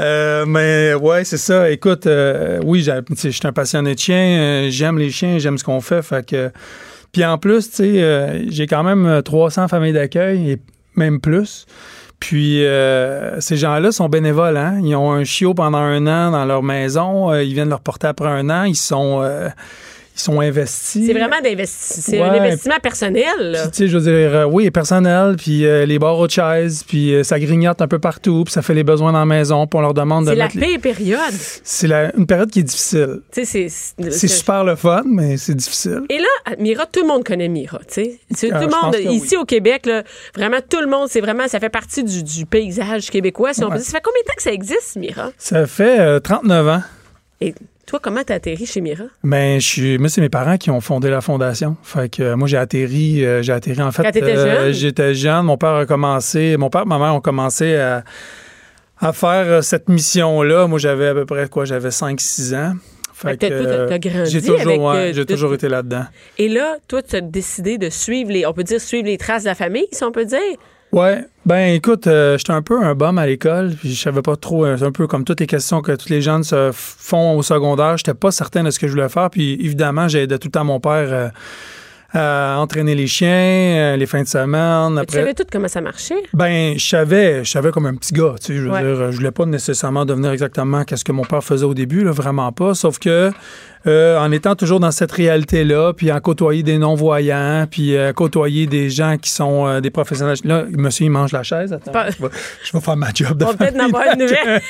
Speaker 5: Euh, mais ouais, c'est ça. Écoute, euh, oui, je suis un passionné de chiens. j'aime les chiens, j'aime ce qu'on fait. Fait que. Puis en plus, tu sais, euh, j'ai quand même euh, 300 familles d'accueil et même plus. Puis euh, ces gens-là sont bénévoles. Hein? Ils ont un chiot pendant un an dans leur maison. euh, ils viennent le reporter après un an. Ils sont, euh, ils sont investis.
Speaker 3: C'est vraiment c'est un
Speaker 5: Ouais.
Speaker 3: investissement personnel.
Speaker 5: tu sais, je veux dire, euh, oui, personnel, puis euh, les barres aux chaises, puis euh, ça grignote un peu partout, puis ça fait les besoins dans la maison, puis on leur demande de
Speaker 3: C'est la
Speaker 5: mettre les-
Speaker 3: période.
Speaker 5: C'est une période qui est difficile.
Speaker 3: Tu sais, c'est.
Speaker 5: C'est super le fun, mais c'est difficile.
Speaker 3: Et là, Mira, tout le monde connaît Mira, tu sais.
Speaker 5: Ah,
Speaker 3: tout le monde, ici au Québec, là, vraiment, tout le monde, c'est vraiment, ça fait partie du, du paysage québécois, si on peut dire. Ça fait combien de temps que ça existe, Mira?
Speaker 5: Ça fait euh, 39 ans.
Speaker 3: Et toi, comment t'as atterri chez Mira?
Speaker 5: Mais je suis, moi, c'est mes parents qui ont fondé la fondation. Fait que euh, moi, j'ai atterri, euh, j'ai atterri en fait.
Speaker 3: Quand t'étais jeune?
Speaker 5: J'étais jeune. Mon père a commencé, mon père et ma mère ont commencé à, à faire euh, cette mission-là. Moi, j'avais à peu près quoi? J'avais 5-6 ans.
Speaker 3: Fait que t'as- t'as grandi
Speaker 5: j'ai toujours,
Speaker 3: avec,
Speaker 5: ouais,
Speaker 3: euh,
Speaker 5: j'ai toujours été là-dedans.
Speaker 3: Et là, toi, tu as décidé de suivre les, on peut dire, suivre les traces de la famille, si on peut dire?
Speaker 5: Ouais, ben écoute, euh, j'étais un peu un bum à l'école, puis je savais pas trop, euh, c'est un peu comme toutes les questions que tous les jeunes se font au secondaire, j'étais pas certain de ce que je voulais faire, puis évidemment, j'ai aidé tout le temps mon père euh, à entraîner les chiens, euh, les fins de semaine.
Speaker 3: Tu
Speaker 5: Après,
Speaker 3: savais tout comment ça marchait?
Speaker 5: ben, je savais, je savais comme un petit gars, tu sais, je veux
Speaker 3: Ouais.
Speaker 5: dire, je voulais pas nécessairement devenir exactement qu'est-ce que mon père faisait au début, là, vraiment pas, sauf que euh, en étant toujours dans cette réalité-là, puis en côtoyer des non-voyants, puis euh, côtoyer des gens qui sont euh, des professionnels. Là, monsieur, il mange la chaise. Attends,
Speaker 3: Pas-
Speaker 5: je, vais, je vais faire ma job de
Speaker 3: On va peut-être en
Speaker 5: famille
Speaker 3: avoir une nouvelle.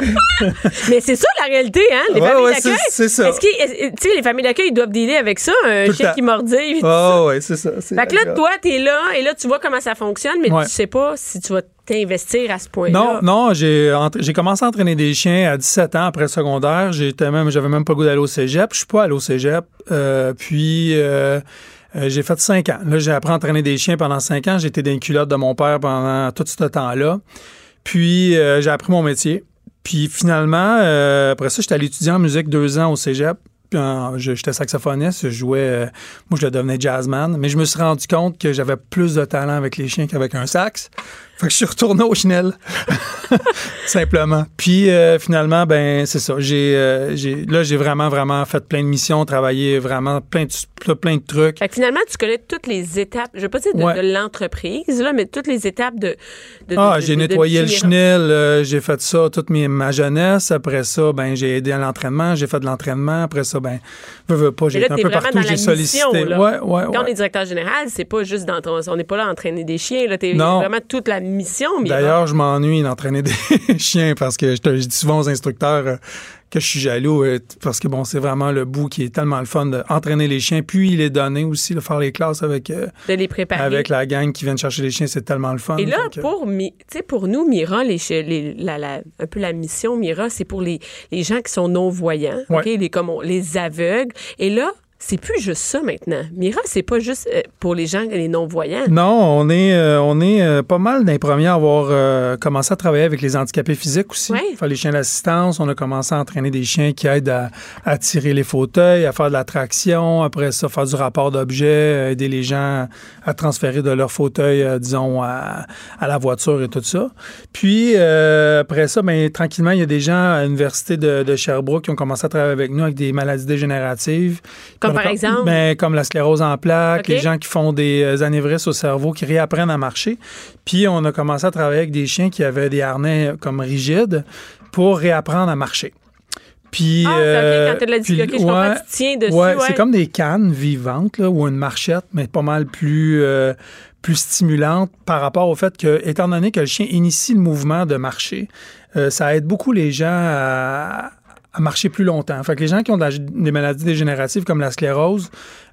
Speaker 3: Mais c'est ça la réalité, hein? Les
Speaker 5: Ouais,
Speaker 3: familles
Speaker 5: ouais,
Speaker 3: d'accueil.
Speaker 5: c'est- c'est ça.
Speaker 3: Est-ce qu'ils- est- tu sais, les familles d'accueil, ils doivent dealer avec ça, un chien qui mordit.
Speaker 5: Oh, ouais, c'est ça. c'est
Speaker 3: Fait que là, toi, t'es là, et là, tu vois comment ça fonctionne, mais
Speaker 5: Ouais.
Speaker 3: tu sais pas si tu vas t'investir à ce point-là?
Speaker 5: Non, non, j'ai commencé à entraîner des chiens à 17 ans après le secondaire. J'étais même, j'avais même pas le goût d'aller au cégep. Je suis pas allé au cégep. Euh, puis euh, euh, j'ai fait 5 ans. Là, j'ai appris à entraîner des chiens pendant 5 ans. J'étais dans culottes de mon père pendant tout ce temps-là. Puis j'ai appris mon métier. Puis finalement, après ça, j'étais allé étudier en musique deux ans au cégep. Puis j'étais saxophoniste, je jouais, moi je devenais jazzman, mais je me suis rendu compte que j'avais plus de talent avec les chiens qu'avec un sax. Fait que je suis retourné au chenel. Simplement. Puis euh, finalement, ben c'est ça. J'ai, euh, j'ai, là, j'ai vraiment, vraiment fait plein de missions, travaillé vraiment plein de, plein de trucs.
Speaker 3: Fait que finalement, tu connais toutes les étapes, je veux pas dire de,
Speaker 5: Ouais.
Speaker 3: de l'entreprise, là, mais toutes les étapes de. de-
Speaker 5: Ah, j'ai nettoyé le chenil, euh, j'ai fait ça toute mes- ma jeunesse. Après ça, ben j'ai aidé à l'entraînement, j'ai fait de l'entraînement. Après ça, ben, veux, veux pas, j'ai été un peu partout, j'ai
Speaker 3: mission,
Speaker 5: sollicité.
Speaker 3: là.
Speaker 5: Ouais, ouais,
Speaker 3: Quand on est directeur général, c'est pas juste dans ton. On n'est pas là à entraîner des chiens, là. T'es vraiment toute la mission.
Speaker 5: D'ailleurs, je m'ennuie d'entraîner des chiens parce que je, te- je dis souvent aux instructeurs euh, que je suis jaloux euh, parce que bon, c'est vraiment le bout qui est tellement le fun d'entraîner les chiens, puis les donner aussi, de faire les classes avec, euh,
Speaker 3: de les préparer.
Speaker 5: avec la gang qui vient chercher les chiens, c'est tellement le fun.
Speaker 3: Et là,
Speaker 5: que-
Speaker 3: pour, pour nous, Mira, les, la, la- un peu la mission Mira, c'est pour les, les gens qui sont non-voyants,
Speaker 5: Ouais.
Speaker 3: OK? les, comme on- les aveugles. Et là, c'est plus juste ça maintenant. Mira, c'est pas juste euh, pour les gens, les non-voyants.
Speaker 5: Non, on est, euh, on est euh, pas mal des premiers à avoir euh, commencé à travailler avec les handicapés physiques aussi.
Speaker 3: Ouais.
Speaker 5: Faire les chiens d'assistance. On a commencé à entraîner des chiens qui aident à, à tirer les fauteuils, à faire de la traction. Après ça, faire du rapport d'objets, aider les gens à transférer de leur fauteuil, disons, à, à la voiture et tout ça. Puis, après ça, ben, tranquillement, il y a des gens à l'Université de, de Sherbrooke qui ont commencé à travailler avec nous avec des maladies dégénératives.
Speaker 3: Comme Par exemple?
Speaker 5: Ben, comme la sclérose en plaques, les gens qui font des euh, anévrismes au cerveau, qui réapprennent à marcher. Puis on a commencé à travailler avec des chiens qui avaient des harnais comme rigides pour réapprendre à marcher. Puis,
Speaker 3: Ah, c'est
Speaker 5: euh,
Speaker 3: OK, quand t'as de la
Speaker 5: puis,
Speaker 3: difficulté, je comprends, tu tiens dessus,
Speaker 5: Ouais,
Speaker 3: ouais.
Speaker 5: c'est comme des cannes vivantes là, ou une marchette, mais pas mal plus, euh, plus stimulante par rapport au fait que, étant donné que le chien initie le mouvement de marcher, euh, ça aide beaucoup les gens à, à marcher plus longtemps. Fait que les gens qui ont de la- des maladies dégénératives comme la sclérose,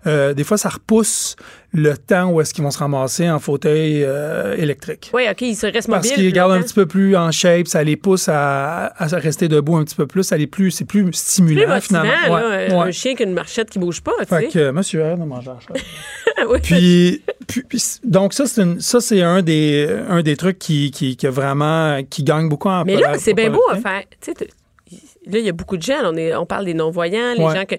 Speaker 5: euh, des fois, ça repousse le temps où est-ce qu'ils vont se ramasser en fauteuil euh, électrique.
Speaker 3: Oui, OK, il se reste
Speaker 5: Parce
Speaker 3: mobile.
Speaker 5: qu'ils gardent un petit peu plus en shape, ça les pousse à, à rester debout un petit peu plus, ça les plus, c'est plus
Speaker 3: plus
Speaker 5: stimulant
Speaker 3: motivant,
Speaker 5: finalement.
Speaker 3: là,
Speaker 5: Ouais,
Speaker 3: un
Speaker 5: ouais.
Speaker 3: chien qu'une marchette qui bouge pas, tu
Speaker 5: Fait
Speaker 3: sais.
Speaker 5: que, euh, monsieur, de manger chaise.
Speaker 3: Oui.
Speaker 5: puis, puis- puis, donc ça c'est une- ça c'est un des un des trucs qui qui, qui a vraiment qui gagne beaucoup en
Speaker 3: Mais là, c'est bien beau à faire. Tu sais, là, il y a beaucoup de gens. on, est, on parle des non-voyants, les
Speaker 5: Ouais.
Speaker 3: gens que.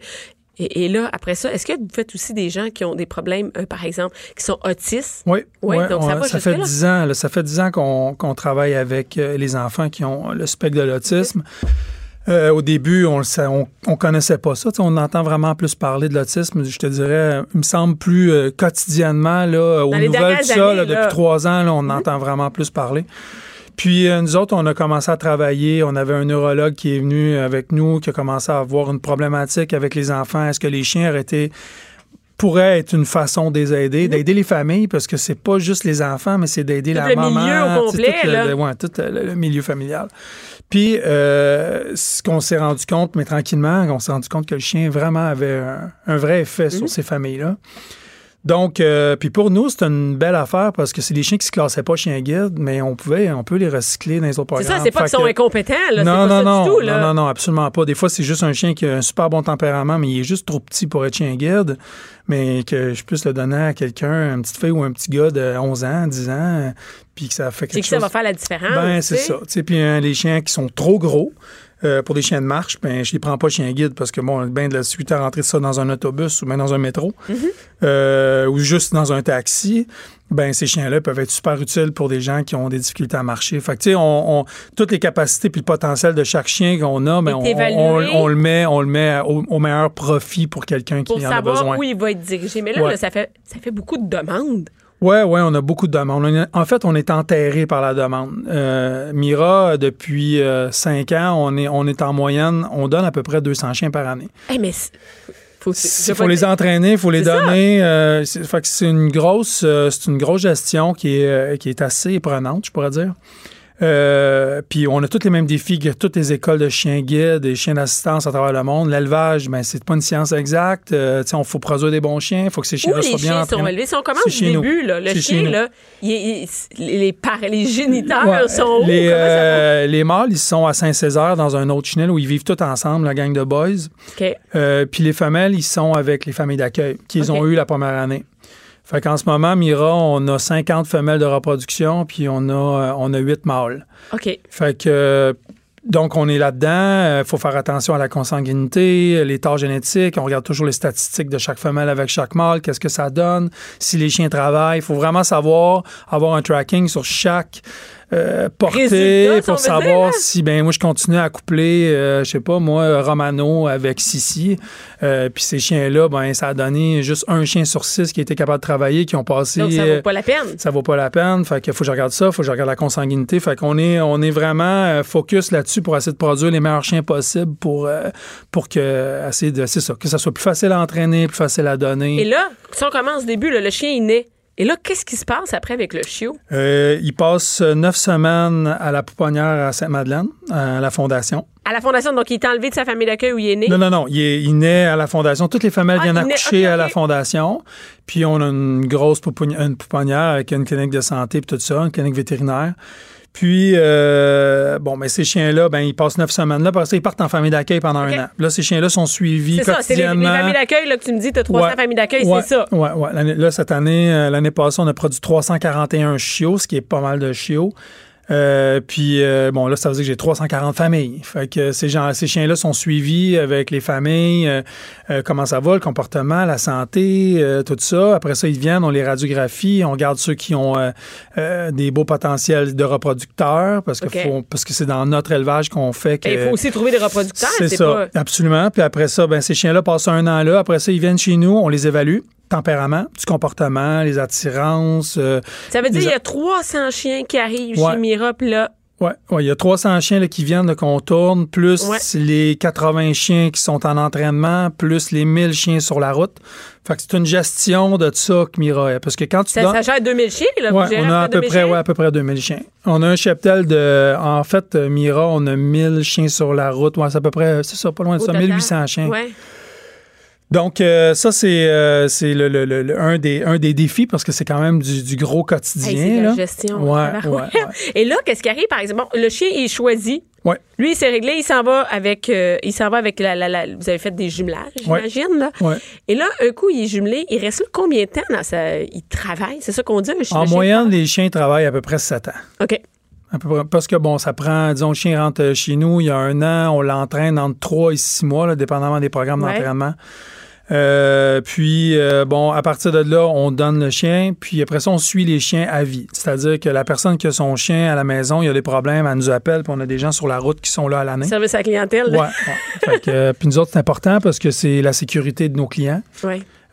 Speaker 3: Et, et là, après ça, est-ce que vous faites aussi des gens qui ont des problèmes, euh, par exemple, qui sont autistes?
Speaker 5: Oui,
Speaker 3: Oui, donc ça
Speaker 5: on-
Speaker 3: va
Speaker 5: fait? 10 ans, là, ça fait 10 ans qu'on travaille avec euh, les enfants qui ont le spectre de l'autisme. Euh, au début, on ne on, on connaissait pas ça. On entend vraiment plus parler de l'autisme, je te dirais, il me semble plus euh, quotidiennement, là, aux
Speaker 3: les
Speaker 5: nouvelles, ça,
Speaker 3: années,
Speaker 5: là,
Speaker 3: là. Mm-hmm.
Speaker 5: depuis trois ans, là, on entend vraiment plus parler. Puis euh, nous autres, on a commencé à travailler. On avait un neurologue qui est venu avec nous, qui a commencé à avoir une problématique avec les enfants. Est-ce que les chiens auraient été pourrait être une façon de les aider, d'aider les familles, parce que c'est pas juste les enfants, mais c'est d'aider la
Speaker 3: le
Speaker 5: maman.
Speaker 3: milieu au complet,
Speaker 5: tout le-
Speaker 3: là.
Speaker 5: le- ouais, tout le, le milieu familial. Puis, euh, ce qu'on s'est rendu compte, mais tranquillement, on s'est rendu compte que le chien vraiment avait un, un vrai effet sur ces familles-là. Donc, euh, puis pour nous, c'est une belle affaire parce que c'est des chiens qui se classaient pas chien guide, mais on pouvait, on peut les recycler dans les autres
Speaker 3: C'est
Speaker 5: programmes.
Speaker 3: ça, c'est pas qu'ils sont
Speaker 5: que-
Speaker 3: incompétents, là.
Speaker 5: non,
Speaker 3: c'est pas
Speaker 5: non,
Speaker 3: ça du tout, là.
Speaker 5: non, non, non, absolument pas. Des fois, c'est juste un chien qui a un super bon tempérament, mais il est juste trop petit pour être chien guide. Mais que je puisse le donner à quelqu'un, une petite fille ou un petit gars de 11 ans, 10 ans, puis que ça fait
Speaker 3: C'est
Speaker 5: quelque
Speaker 3: que ça
Speaker 5: chose.
Speaker 3: va faire la différence.
Speaker 5: Ben, c'est ça. Tu sais, puis hein, les chiens qui sont trop gros, euh, pour des chiens de marche, ben, je les prends pas chien guide parce que bon, bien de la difficulté à rentrer ça dans un autobus ou même dans un métro
Speaker 3: Mm-hmm.
Speaker 5: euh, ou juste dans un taxi. Ben, ces chiens-là peuvent être super utiles pour des gens qui ont des difficultés à marcher. Fait que, tu sais, on, on- toutes les capacités puis le potentiel de chaque chien qu'on a, ben, on, le met, on le met au, au meilleur profit pour quelqu'un qui
Speaker 3: Pour
Speaker 5: en a besoin.
Speaker 3: savoir où il va être dirigé. Mais là,
Speaker 5: Ouais.
Speaker 3: là, ça, fait, ça fait beaucoup de demandes.
Speaker 5: Ouais, ouais, on a beaucoup de demandes. Est- en fait, on est enterré par la demande. Euh, Mira, depuis euh, cinq ans, on est, on est en moyenne, on donne à peu près 200 chiens par année.
Speaker 3: Eh, mais faut,
Speaker 5: Il faut les entraîner, il faut les donner. euh, c'est une grosse, euh, c'est une grosse gestion qui est, euh, qui est assez prenante, je pourrais dire. Euh, puis on a tous les mêmes défis que toutes les écoles de chiens guides et chiens d'assistance à travers le monde. L'élevage, ben, c'est pas une science exacte. Euh, on faut produire des bons chiens, il faut que ces chiens-là
Speaker 3: les
Speaker 5: soient bien
Speaker 3: chiens sont
Speaker 5: entraînés.
Speaker 3: élevés? Si on commence
Speaker 5: nous.
Speaker 3: début, là, le chien, là, il- il- les, par- les géniteurs
Speaker 5: Ouais,
Speaker 3: sont où?
Speaker 5: les, euh, les mâles, ils sont à Saint-Césaire dans un autre chenil où ils vivent tous ensemble, la gang de boys.
Speaker 3: OK.
Speaker 5: Euh, puis les femelles, ils sont avec les familles d'accueil qu'ils ont eu la première année. Fait qu'en ce moment, Mira, on a 50 femelles de reproduction, puis on a, euh, on a 8 mâles.
Speaker 3: OK.
Speaker 5: Fait que, euh, donc, on est là-dedans. Il faut faire attention à la consanguinité, l'état génétique. On regarde toujours les statistiques de chaque femelle avec chaque mâle. Qu'est-ce que ça donne? Si les chiens travaillent, il faut vraiment savoir, avoir un tracking sur chaque euh,
Speaker 3: Résultat, si
Speaker 5: pour savoir
Speaker 3: hein?
Speaker 5: si, ben moi, je continue à coupler, euh, je sais pas, moi, Romano avec Sissi. Euh, puis ces chiens-là, ben, ça a donné juste un chien sur six qui était capable de travailler, qui ont passé
Speaker 3: Donc, ça
Speaker 5: euh,
Speaker 3: vaut pas la peine.
Speaker 5: ça vaut pas la peine. Fait qu'il faut que je regarde ça, faut que je regarde la consanguinité. Fait qu'on est, on est vraiment euh, focus là-dessus pour essayer de produire les meilleurs chiens possibles pour, euh, pour que, essayer de, c'est ça, que ça soit plus facile à entraîner, plus facile à donner.
Speaker 3: Et là, si on commence au début, là, le chien est né. Et là, qu'est-ce qui se passe après avec le chiot?
Speaker 5: Euh, il passe euh, neuf semaines à la pouponnière à Sainte-Madeleine, à la Fondation.
Speaker 3: À la fondation, donc il est enlevé de sa famille d'accueil où il est né?
Speaker 5: Non, non, non. Il, est- il naît à la Fondation. Toutes les femelles
Speaker 3: Ah,
Speaker 5: viennent accoucher à la. Fondation. Puis on a une grosse pouponnière, une pouponnière avec une clinique de santé puis tout ça, une clinique vétérinaire. Puis, euh, bon, ben, ces chiens-là, ben, ils passent neuf semaines là. Parce qu'ils partent en famille d'accueil pendant un an. Là, ces chiens-là sont suivis
Speaker 3: C'est ça, c'est les, familles d'accueil là, que tu me dis, tu as 300
Speaker 5: Ouais.
Speaker 3: familles d'accueil,
Speaker 5: Ouais,
Speaker 3: c'est ça.
Speaker 5: Ouais, ouais. Là, cette année, euh, l'année passée, on a produit 341 chiots, ce qui est pas mal de chiots. Euh, puis, euh, bon, là, ça veut dire que j'ai 340 familles. Fait que ces, gens, ces chiens-là sont suivis avec les familles, euh, euh, comment ça va, le comportement, la santé, euh, tout ça. Après ça, ils viennent, on les radiographie, on regarde ceux qui ont euh, euh, des beaux potentiels de reproducteurs, parce que faut- parce que c'est dans notre élevage qu'on fait que...
Speaker 3: Et il faut aussi trouver des reproducteurs.
Speaker 5: C'est
Speaker 3: C'est
Speaker 5: ça,
Speaker 3: pas.
Speaker 5: absolument. Puis après ça, ben, ces chiens-là passent un an là. Après ça, ils viennent chez nous, on les évalue. Tempérament, du comportement, les attirances. euh,
Speaker 3: Ça veut dire qu'il y a 300 chiens qui arrivent
Speaker 5: Ouais.
Speaker 3: chez Mira, puis là,
Speaker 5: Ouais, ouais, il y a 300 chiens là, qui viennent là, qu'on tourne, plus
Speaker 3: Ouais.
Speaker 5: les 80 chiens qui sont en entraînement, plus les 1000 chiens sur la route. Fait que c'est une gestion de ça que Mira est. Parce que quand tu
Speaker 3: Ça,
Speaker 5: donnes-
Speaker 3: ça gère 2000 chiens, là.
Speaker 5: Ouais, on a à peu
Speaker 3: 2000
Speaker 5: près, ouais, à peu près 2000 chiens. On a un cheptel de. En fait, euh, Mira, on a 1000 chiens sur la route. Ouais, c'est à peu près, c'est ça, pas loin de
Speaker 3: Au
Speaker 5: ça,
Speaker 3: total?
Speaker 5: 1800 chiens.
Speaker 3: Ouais.
Speaker 5: Donc, euh, ça, c'est euh, le, le- le- un, des, un des défis parce que c'est quand même du, du gros
Speaker 3: Hey,
Speaker 5: quotidien.
Speaker 3: c'est de la gestion.
Speaker 5: Ouais,
Speaker 3: tabarouette.
Speaker 5: ouais, ouais.
Speaker 3: Et là, qu'est-ce qui arrive, par exemple? Bon, le chien est choisi. Lui, il s'est réglé, il s'en va avec, euh, il s'en va avec la, la- la- vous avez fait des jumelages, j'imagine, là. Et là, un coup, il est jumelé. Il reste là combien de temps dans sa, il travaille? C'est ça qu'on dit, un chien?
Speaker 5: En
Speaker 3: le chien
Speaker 5: moyenne, les chiens travaillent à peu près 7 ans.
Speaker 3: OK.
Speaker 5: À peu près, parce que, bon, ça prend, disons, le chien rentre chez nous il y a un an, on l'entraîne entre 3 et 6 mois, là, dépendamment des programmes d'entraînement. Euh, puis, euh, bon, à partir de là, on donne le chien, puis après ça, on suit les chiens à vie. C'est-à-dire que la personne qui a son chien à la maison, il y a des problèmes, elle nous appelle, puis on a des gens sur la route qui sont là à l'année.
Speaker 3: Service à la clientèle.
Speaker 5: Ouais, ouais. Fait que, euh, puis nous autres, c'est important parce que c'est la sécurité de nos clients,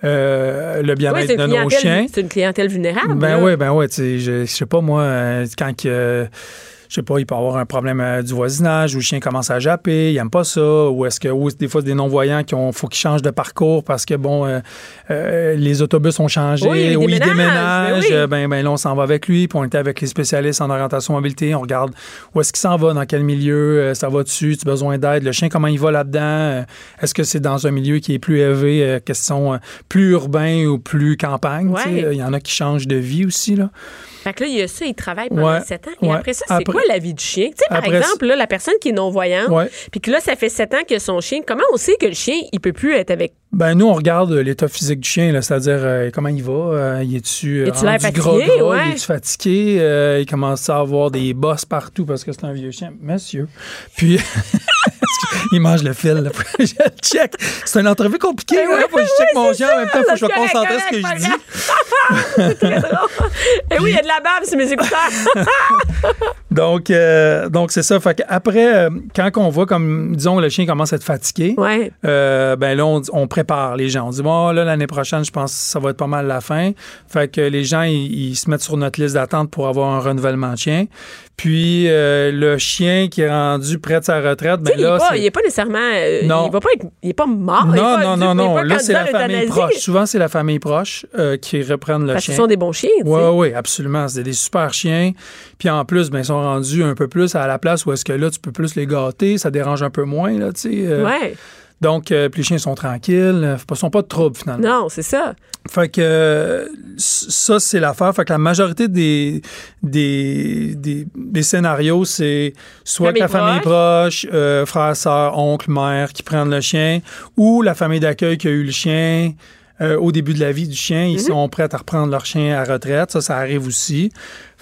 Speaker 5: euh, le
Speaker 3: Oui,
Speaker 5: bien-être de nos chiens.
Speaker 3: c'est une clientèle vulnérable.
Speaker 5: Ben oui, ben oui. Je, sais pas, moi, quand que. Je sais pas, il peut avoir un problème euh, du voisinage où le chien commence à japper, il aime pas ça, ou est-ce que ou des fois c'est des non-voyants qui ont faut qu'ils changent de parcours parce que bon euh, euh, les autobus ont changé
Speaker 3: Oui,
Speaker 5: ou ils
Speaker 3: déménage,
Speaker 5: déménagent,
Speaker 3: ben oui.
Speaker 5: ben, ben là on s'en va avec lui, puis on était avec les spécialistes en orientation mobilité, on regarde où est-ce qu'il s'en va, dans quel milieu, ça va dessus, tu as besoin d'aide, le chien comment il va là-dedans, est-ce que c'est dans un milieu qui est plus élevé, question plus urbain ou plus campagne,
Speaker 3: Ouais.
Speaker 5: il y en a qui changent de vie aussi là.
Speaker 3: Fait que là, il y a ça, il travaille pendant
Speaker 5: Ouais,
Speaker 3: 7 ans. Et
Speaker 5: ouais.
Speaker 3: après ça, c'est quoi la vie du chien? Tu sais, par
Speaker 5: Après-
Speaker 3: exemple, là, la personne qui est non-voyante, puis que là, ça fait 7 ans que son chien, comment on sait que le chien, il peut plus être avec.
Speaker 5: Ben nous on regarde euh, l'état physique du chien, c'est-à-dire euh, comment il va, euh, il est-tu euh,
Speaker 3: Est-tu
Speaker 5: rendu
Speaker 3: fatigué?
Speaker 5: gras,
Speaker 3: Ouais.
Speaker 5: il est-tu fatigué, il commence à avoir des bosses partout parce que c'est un vieux chien, monsieur. Puis il mange le fil, là? je le check. C'est une entrevue compliquée,
Speaker 3: Ben oui,
Speaker 5: là, faut que je check mon chien en même temps, faut que je sois concentré sur ce que je dis.
Speaker 3: c'est très drôle. Eh oui, il y a de la bave sur mes écouteurs.
Speaker 5: Donc euh, donc c'est ça, fait après euh, quand on voit comme disons le chien commence à être fatigué,
Speaker 3: ouais.
Speaker 5: Euh, ben là, on, on prépare les gens. On dit, bon, là, l'année prochaine, je pense que ça va être pas mal la fin. Fait que les gens, ils, ils se mettent sur notre liste d'attente pour avoir un renouvellement de chien. Puis, euh, le chien qui est rendu près de sa retraite, ben
Speaker 3: il,
Speaker 5: là,
Speaker 3: pas, il est pas nécessairement.
Speaker 5: Non.
Speaker 3: Il va pas être. Il est pas mort. il
Speaker 5: Non,
Speaker 3: pas
Speaker 5: non, non,
Speaker 3: il
Speaker 5: non. Là, c'est la famille proche. Souvent, c'est la famille proche qui reprennent le
Speaker 3: Parce
Speaker 5: chien.
Speaker 3: ce sont des bons chiens.
Speaker 5: Oui, oui, absolument. C'est des super chiens. Puis en plus, ben, ils sont rendus un peu plus à la place où est-ce que là, tu peux plus les gâter. Ça dérange un peu moins, là, tu sais. euh.
Speaker 3: Ouais.
Speaker 5: Donc, euh, puis les chiens sont tranquilles. euh, Ils sont pas de trouble, finalement.
Speaker 3: Non, c'est ça.
Speaker 5: Fait que euh, ça, c'est l'affaire. Fait que la majorité des, des, des, des scénarios, c'est soit que la
Speaker 3: Famille
Speaker 5: proche, euh, frère, sœur, oncle, mère qui prennent le chien, ou la famille d'accueil qui a eu le chien. euh, au début de la vie du chien, ils sont prêts à reprendre leur chien à retraite. Ça, ça arrive aussi.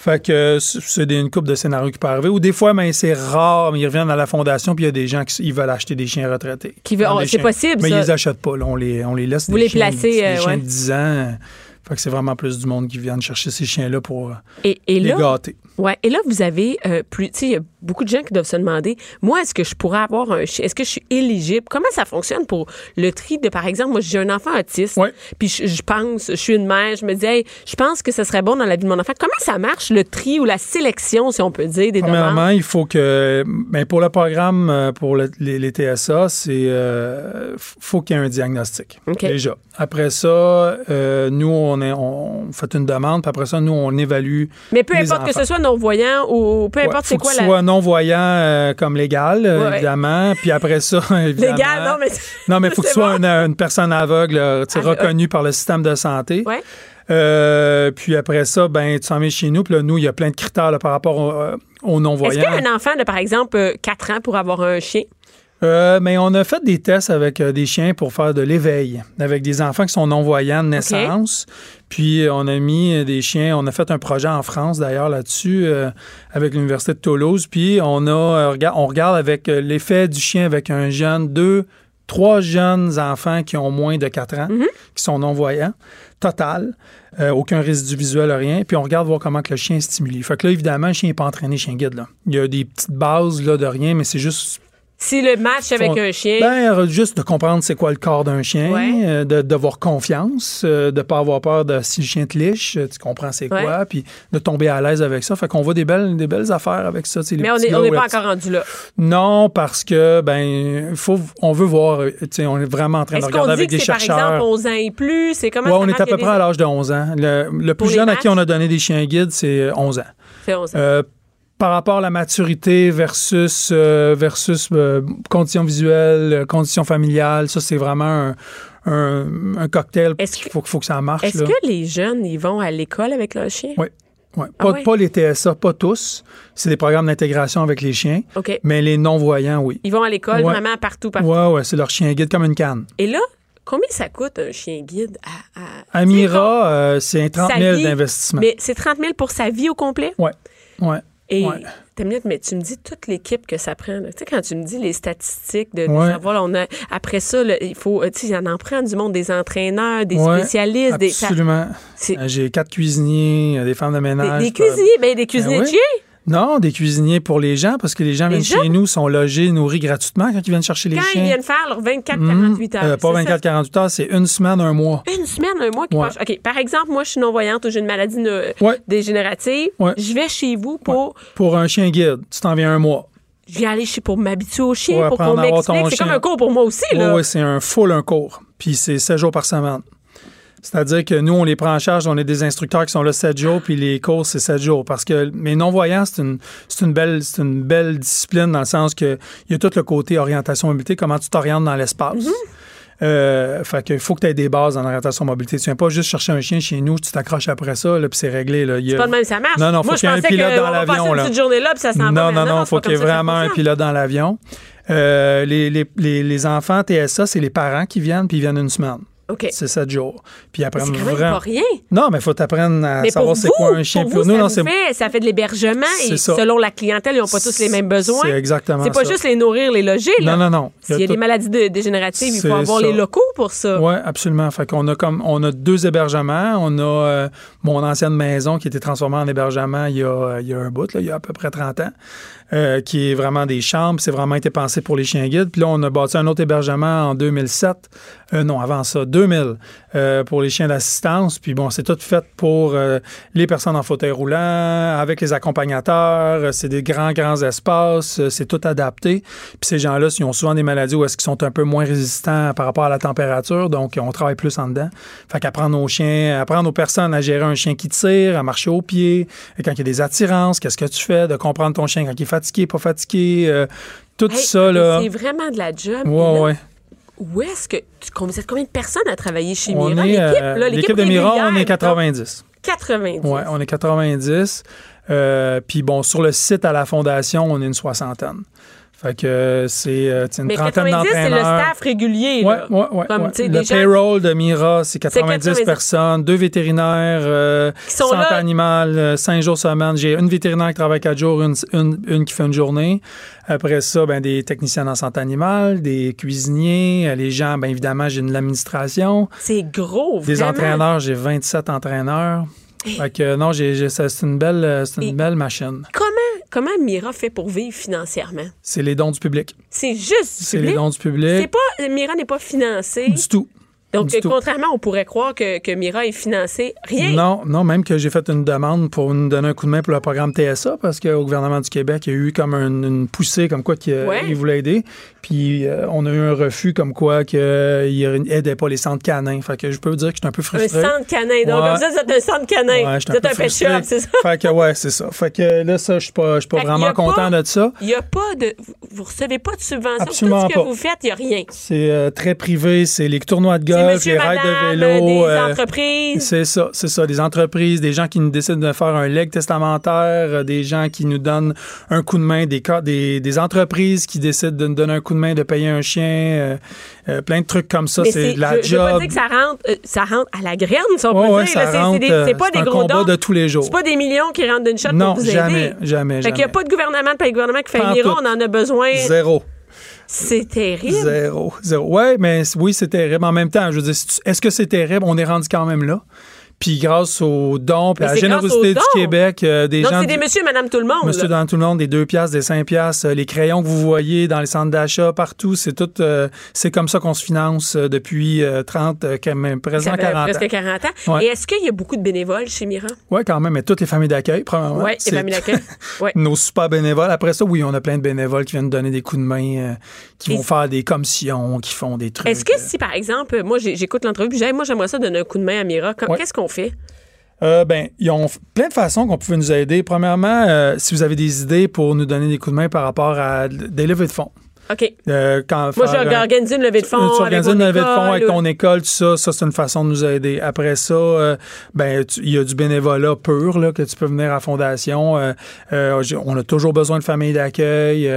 Speaker 5: Fait que c'est des- une coupe de scénarios qui peut arriver. Ou des fois, ben, c'est rare, mais ils reviennent à la fondation, puis il y a des gens qui ils veulent acheter des chiens retraités.
Speaker 3: Qui veut- oh,
Speaker 5: des
Speaker 3: c'est possible,
Speaker 5: Mais
Speaker 3: ça.
Speaker 5: ils les achètent pas. là. On, les, on les laisse.
Speaker 3: Vous
Speaker 5: des
Speaker 3: les
Speaker 5: chiens-
Speaker 3: placez,
Speaker 5: Des
Speaker 3: euh,
Speaker 5: chiens
Speaker 3: ouais.
Speaker 5: de 10 ans. Fait que c'est vraiment plus du monde qui viennent chercher ces chiens-là pour
Speaker 3: Et, et
Speaker 5: les
Speaker 3: là,
Speaker 5: gâter.
Speaker 3: Ouais, et là, vous avez euh, plus. Tu sais, il y a beaucoup de gens qui doivent se demander moi, est-ce que je pourrais avoir un chien Est-ce que je suis éligible? Comment ça fonctionne pour le tri de, par exemple, moi, j'ai un enfant autiste.
Speaker 5: Ouais.
Speaker 3: Puis je, je pense, je suis une mère, je me dis, hey, je pense que ce serait bon dans la vie de mon enfant. Comment ça marche, le tri ou la sélection, si on peut dire, des
Speaker 5: Premièrement,
Speaker 3: demandes?
Speaker 5: il faut que. Ben pour le programme, euh, pour le- les, les TSA, c'est. euh, faut qu'il y ait un diagnostic. Déjà. Après ça, euh, nous, on, est, on fait une demande, puis après ça, nous, on évalue.
Speaker 3: Mais peu
Speaker 5: les
Speaker 3: importe que ce soit non-voyant ou peu
Speaker 5: Ouais,
Speaker 3: importe c'est quoi
Speaker 5: que
Speaker 3: la.
Speaker 5: tu sois non-voyant euh, comme légal, euh,
Speaker 3: Ouais,
Speaker 5: évidemment. Puis après ça, évidemment.
Speaker 3: Légal, non, mais.
Speaker 5: Non, mais il faut que tu sois
Speaker 3: bon.
Speaker 5: une, une personne aveugle, euh,
Speaker 3: Ah,
Speaker 5: reconnue par le système de santé.
Speaker 3: Ouais.
Speaker 5: Euh, puis après ça, ben, tu s'en viens chez nous. Puis là, nous, il y a plein de critères là, par rapport au- euh, aux
Speaker 3: Est-ce
Speaker 5: non-voyants.
Speaker 3: qu'un enfant de, par exemple, 4 ans pour avoir un chien?
Speaker 5: Euh, mais on a fait des tests avec euh, des chiens pour faire de l'éveil, avec des enfants qui sont non-voyants de naissance. Puis euh, on a mis des chiens, on a fait un projet en France d'ailleurs là-dessus euh, avec l'Université de Toulouse. Puis on a, on regarde avec l'effet du chien avec un jeune, deux, trois jeunes enfants qui ont moins de 4 ans, qui sont non-voyants, total. Euh, aucun résidu visuel, rien. Puis on regarde voir comment que le chien est stimulé. Fait que là, évidemment, le chien n'est pas entraîné chien guide. Là. Il y a des petites bases là, de rien, mais c'est juste
Speaker 3: Si le match avec
Speaker 5: Font-
Speaker 3: un chien.
Speaker 5: Ben, euh, juste de comprendre c'est quoi le corps d'un chien,
Speaker 3: Ouais.
Speaker 5: euh, de d'avoir confiance, euh, de pas avoir peur de si le chien te liche, euh, tu comprends c'est
Speaker 3: Ouais.
Speaker 5: quoi, puis de tomber à l'aise avec ça. Fait qu'on voit des belles, des belles affaires avec ça.
Speaker 3: mais on n'est pas encore rendu là.
Speaker 5: Non, parce que ben, faut, on veut voir. tu sais, on est vraiment en train de regarder
Speaker 3: dit
Speaker 5: avec
Speaker 3: que
Speaker 5: des
Speaker 3: c'est par
Speaker 5: chercheurs.
Speaker 3: exemple 11 ans et plus? C'est comment
Speaker 5: Ouais, on est à peu près
Speaker 3: des-
Speaker 5: à l'âge de 11 ans. Le, plus jeune à qui on a donné des chiens guides, c'est euh, 11 ans.
Speaker 3: C'est 11 ans.
Speaker 5: Euh, par rapport à la maturité versus, euh, versus euh, conditions visuelles, euh, conditions familiales, ça, c'est vraiment un, un- un cocktail.
Speaker 3: Est-ce
Speaker 5: Il
Speaker 3: que-
Speaker 5: faut, faut que ça marche.
Speaker 3: Est-ce que les jeunes, ils vont à l'école avec leur chien?
Speaker 5: Oui. Ouais.
Speaker 3: Ah
Speaker 5: Pas,
Speaker 3: ouais?
Speaker 5: pas les TSA, pas tous. C'est des programmes d'intégration avec les chiens.
Speaker 3: OK.
Speaker 5: Mais les non-voyants, oui.
Speaker 3: Ils vont à l'école
Speaker 5: Ouais.
Speaker 3: vraiment partout, partout.
Speaker 5: Ouais, ouais, c'est leur chien guide comme une canne.
Speaker 3: Et là, combien ça coûte un chien guide à. à-
Speaker 5: Amira, euh, c'est 30
Speaker 3: Sa
Speaker 5: 000
Speaker 3: vie,
Speaker 5: d'investissement.
Speaker 3: Mais c'est 30 000 pour sa vie au complet?
Speaker 5: Ouais, ouais.
Speaker 3: Et
Speaker 5: Ouais.
Speaker 3: t'as minute, mais tu me dis toute l'équipe que ça prend. Tu sais, quand tu me dis les statistiques de, de
Speaker 5: Ouais.
Speaker 3: savoir, on a, après ça, là, il faut, euh, tu sais, en en prend du monde, des entraîneurs, des
Speaker 5: Ouais,
Speaker 3: spécialistes, des, ça-
Speaker 5: Absolument. Euh, J'ai quatre cuisiniers, des femmes de ménage.
Speaker 3: des cuisiniers, ben, des cuisiniers
Speaker 5: oui. Non, des cuisiniers pour les gens, parce que les gens
Speaker 3: Les
Speaker 5: viennent
Speaker 3: gens?
Speaker 5: chez nous, sont logés, nourris gratuitement quand ils viennent chercher les
Speaker 3: Quand
Speaker 5: chiens.
Speaker 3: ils viennent faire leurs 24-48
Speaker 5: Hum,
Speaker 3: heures.
Speaker 5: euh, pas
Speaker 3: c'est ça?
Speaker 5: 24-48 heures, c'est une semaine, un mois.
Speaker 3: Une semaine, un mois qui
Speaker 5: Ouais.
Speaker 3: OK, par exemple, moi, je suis non-voyante ou j'ai une maladie ne-
Speaker 5: Ouais.
Speaker 3: dégénérative.
Speaker 5: Ouais.
Speaker 3: Je vais chez vous pour.
Speaker 5: Pour un chien guide, tu t'en viens un mois.
Speaker 3: Je viens aller chez pour m'habituer au chien,
Speaker 5: Pour
Speaker 3: qu'on m'explique. C'est comme un cours pour moi aussi,
Speaker 5: Oui,
Speaker 3: là.
Speaker 5: c'est un full un cours. Puis c'est 7 jours par semaine. C'est-à-dire que nous, on les prend en charge, on est des instructeurs qui sont là 7 jours, puis les cours, c'est 7 jours. Parce que mes non-voyants, c'est une, c'est une, belle, c'est une belle discipline dans le sens que il y a tout le côté orientation mobilité, comment tu t'orientes dans l'espace. Euh, fait qu'il faut que tu aies des bases en orientation mobilité. Tu viens pas juste chercher un chien chez nous, tu t'accroches après ça, là, puis c'est réglé. Là. Il y a-
Speaker 3: C'est pas de même, ça marche.
Speaker 5: Non, non, faut
Speaker 3: moi,
Speaker 5: qu'il y ait un pilote dans l'avion. Non,
Speaker 3: mais
Speaker 5: non, non, il
Speaker 3: c'est
Speaker 5: faut qu'il y ait vraiment un pilote dans l'avion. Euh, les, les, les, les enfants TSA, c'est les parents qui viennent, puis ils viennent une semaine. C'est sept jours. Puis ils
Speaker 3: Mais quand même
Speaker 5: vraiment.
Speaker 3: pas rien.
Speaker 5: Non, mais il faut t'apprendre à
Speaker 3: Mais
Speaker 5: savoir c'est quoi un chien.
Speaker 3: pour
Speaker 5: nous,
Speaker 3: ça,
Speaker 5: non,
Speaker 3: vous fait, ça fait de l'hébergement et
Speaker 5: ça.
Speaker 3: selon la clientèle, ils n'ont pas tous les mêmes besoins.
Speaker 5: C'est exactement
Speaker 3: C'est pas
Speaker 5: ça.
Speaker 3: juste les nourrir, les loger. Là.
Speaker 5: Non, non, non. Il y a
Speaker 3: S'il y a
Speaker 5: tout-
Speaker 3: des maladies de- dégénératives, il faut avoir les locaux pour ça.
Speaker 5: Oui, absolument. Fait qu'on a comme on a deux hébergements. On a euh, mon ancienne maison qui a été transformée en hébergement il y a, il y a un bout, là, il y a à peu près 30 ans, euh, qui est vraiment des chambres. C'est vraiment été pensé pour les chiens guides. Puis là, on a bâti un autre hébergement en 2007. Euh, non, avant ça, 2000, euh, pour les chiens d'assistance. Puis bon, c'est tout fait pour les personnes en fauteuil roulant, avec les accompagnateurs. C'est des grands, grands espaces. C'est tout adapté. Puis ces gens-là, ils ont souvent des maladies où est-ce qu'ils sont un peu moins résistants par rapport à la température. Donc, on travaille plus en dedans. Fait qu'apprendre aux chiens, apprendre aux personnes à gérer un chien qui tire, à marcher au pied, quand il y a des attirances, qu'est-ce que tu fais, de comprendre ton chien quand il est fatigué, pas fatigué, euh, tout
Speaker 3: Hey,
Speaker 5: ça, là.
Speaker 3: C'est vraiment de la job.
Speaker 5: Ouais,
Speaker 3: Là,
Speaker 5: ouais.
Speaker 3: Où est-ce que. Tu, vous êtes combien de personnes à travailler chez
Speaker 5: On
Speaker 3: Mira? L'équipe,
Speaker 5: euh, l'équipe de Mira, on est 90.
Speaker 3: 90.
Speaker 5: Ouais, on est 90. Euh, Puis bon, sur le site à la fondation, on est une soixantaine. Fait que euh, c'est euh, une
Speaker 3: Mais
Speaker 5: trentaine
Speaker 3: 90, c'est le
Speaker 5: d'entraîneurs.
Speaker 3: staff régulier.
Speaker 5: Ouais,
Speaker 3: là.
Speaker 5: ouais, ouais,
Speaker 3: Comme,
Speaker 5: ouais.
Speaker 3: tu sais,
Speaker 5: Le
Speaker 3: gens
Speaker 5: payroll de Mira, c'est 90,
Speaker 3: 90
Speaker 5: personnes, deux vétérinaires, euh,
Speaker 3: Qui sont
Speaker 5: santé
Speaker 3: là.
Speaker 5: animale, euh, cinq jours semaine. J'ai une vétérinaire qui travaille quatre jours, une, une, une qui fait une journée. Après ça, ben, des techniciens en santé animale, des cuisiniers, les gens, ben, évidemment, j'ai de l'administration.
Speaker 3: C'est gros,
Speaker 5: Des
Speaker 3: vraiment.
Speaker 5: entraîneurs, j'ai 27 entraîneurs. Fait que non, j'ai, c'est une belle, c'est une
Speaker 3: Et-
Speaker 5: belle machine.
Speaker 3: Comment, comment Mira fait pour vivre financièrement?
Speaker 5: C'est les dons du public.
Speaker 3: C'est juste du
Speaker 5: C'est les dons du public.
Speaker 3: pas, Mira n'est pas financée.
Speaker 5: Du tout.
Speaker 3: Donc,
Speaker 5: du tout.
Speaker 3: contrairement, on pourrait croire que, que Mira est financée. Rien.
Speaker 5: Non, non, même que j'ai fait une demande pour nous donner un coup de main pour le programme TSA parce qu'au gouvernement du Québec, il y a eu comme un- une poussée comme quoi qu'il
Speaker 3: Ouais.
Speaker 5: il voulait aider. Puis euh, on a eu un refus comme quoi qu'il n'aidait pas les centres canins. Fait que je peux vous dire que j'étais un peu
Speaker 3: Un
Speaker 5: frustré.
Speaker 3: centre canin. Donc,
Speaker 5: Ouais.
Speaker 3: comme ça, c'est un centre canin.
Speaker 5: Ouais,
Speaker 3: c'est un, pet
Speaker 5: frustré.
Speaker 3: shop, c'est ça?
Speaker 5: Fait que ouais, c'est ça. Fait que là, ça, je suis pas, vraiment content
Speaker 3: pas-
Speaker 5: de ça.
Speaker 3: Il n'y a pas de. vous- Vous recevez pas de subvention.
Speaker 5: Absolument
Speaker 3: Tout ce que
Speaker 5: pas.
Speaker 3: vous faites, il n'y a rien.
Speaker 5: C'est euh, très privé. C'est les tournois de golf, les rides
Speaker 3: madame,
Speaker 5: de vélo.
Speaker 3: des
Speaker 5: euh,
Speaker 3: entreprises.
Speaker 5: C'est ça, c'est ça. Des entreprises, des gens qui nous décident de faire un leg testamentaire, euh, des gens qui nous donnent un coup de main, des, cas- des, des entreprises qui décident de nous donner un coup de main, de payer un chien, euh, euh, plein de trucs comme ça. C'est de la
Speaker 3: je, je veux pas
Speaker 5: job.
Speaker 3: dire que ça rentre, euh, ça rentre à la graine, si on
Speaker 5: Ouais,
Speaker 3: peut dire. C'est- pas des
Speaker 5: un
Speaker 3: gros dons.
Speaker 5: de tous les jours.
Speaker 3: C'est pas des millions qui rentrent d'une shot
Speaker 5: Non,
Speaker 3: pour vous
Speaker 5: jamais,
Speaker 3: aider.
Speaker 5: jamais,
Speaker 3: Fait qu'il n'y a
Speaker 5: jamais.
Speaker 3: pas de gouvernement, pas de gouvernement qui fait
Speaker 5: tout.
Speaker 3: on en a besoin.
Speaker 5: Zéro.
Speaker 3: C'est terrible.
Speaker 5: Zéro. Zéro. Ouais, mais oui, c'est terrible. En même temps, je veux dire, est-ce que c'est terrible? On est rendu quand même là. Puis grâce aux dons, puis à la générosité du. Québec, euh, des
Speaker 3: Donc,
Speaker 5: gens...
Speaker 3: c'est des monsieur et madame tout le monde.
Speaker 5: Monsieur
Speaker 3: là.
Speaker 5: dans tout le monde, des 2 piastres, des 5 piastres, euh, les crayons que vous voyez dans les centres d'achat, partout, c'est tout, euh, c'est comme ça qu'on se finance depuis euh, 30, euh, quand même, 40 ans.
Speaker 3: presque 40 ans.
Speaker 5: Ouais.
Speaker 3: Et est-ce qu'il y a beaucoup de bénévoles chez Mira?
Speaker 5: Oui, quand même, mais toutes les familles d'accueil, premièrement.
Speaker 3: Oui, les familles d'accueil. Ouais.
Speaker 5: Nos super bénévoles. Après ça, oui, on a plein de bénévoles qui viennent donner des coups de main, qui
Speaker 3: Et-
Speaker 5: vont faire des commissions, qui font des trucs.
Speaker 3: Est-ce que si, par exemple, moi, j'écoute l'entrevue, puis j'ai- moi, j'aimerais ça donner un coup de main à Mira, comme-
Speaker 5: Ouais.
Speaker 3: qu'est-ce qu'on fait?
Speaker 5: Euh, ben, ils ont plein de façons qu'on pouvait nous aider. Premièrement, euh, si vous avez des idées pour nous donner des coups de main par rapport à des levées de fonds.
Speaker 3: OK.
Speaker 5: Euh, quand
Speaker 3: Moi,
Speaker 5: euh,
Speaker 3: organiser une levée de fonds.
Speaker 5: Tu
Speaker 3: avec
Speaker 5: organises une levée de fonds avec ton école, tout ça, ça c'est une façon de nous aider. Après ça, euh, ben tu- il y a du bénévolat pur là, que tu peux venir à la fondation. Euh, j'ai- on a toujours besoin de familles d'accueil.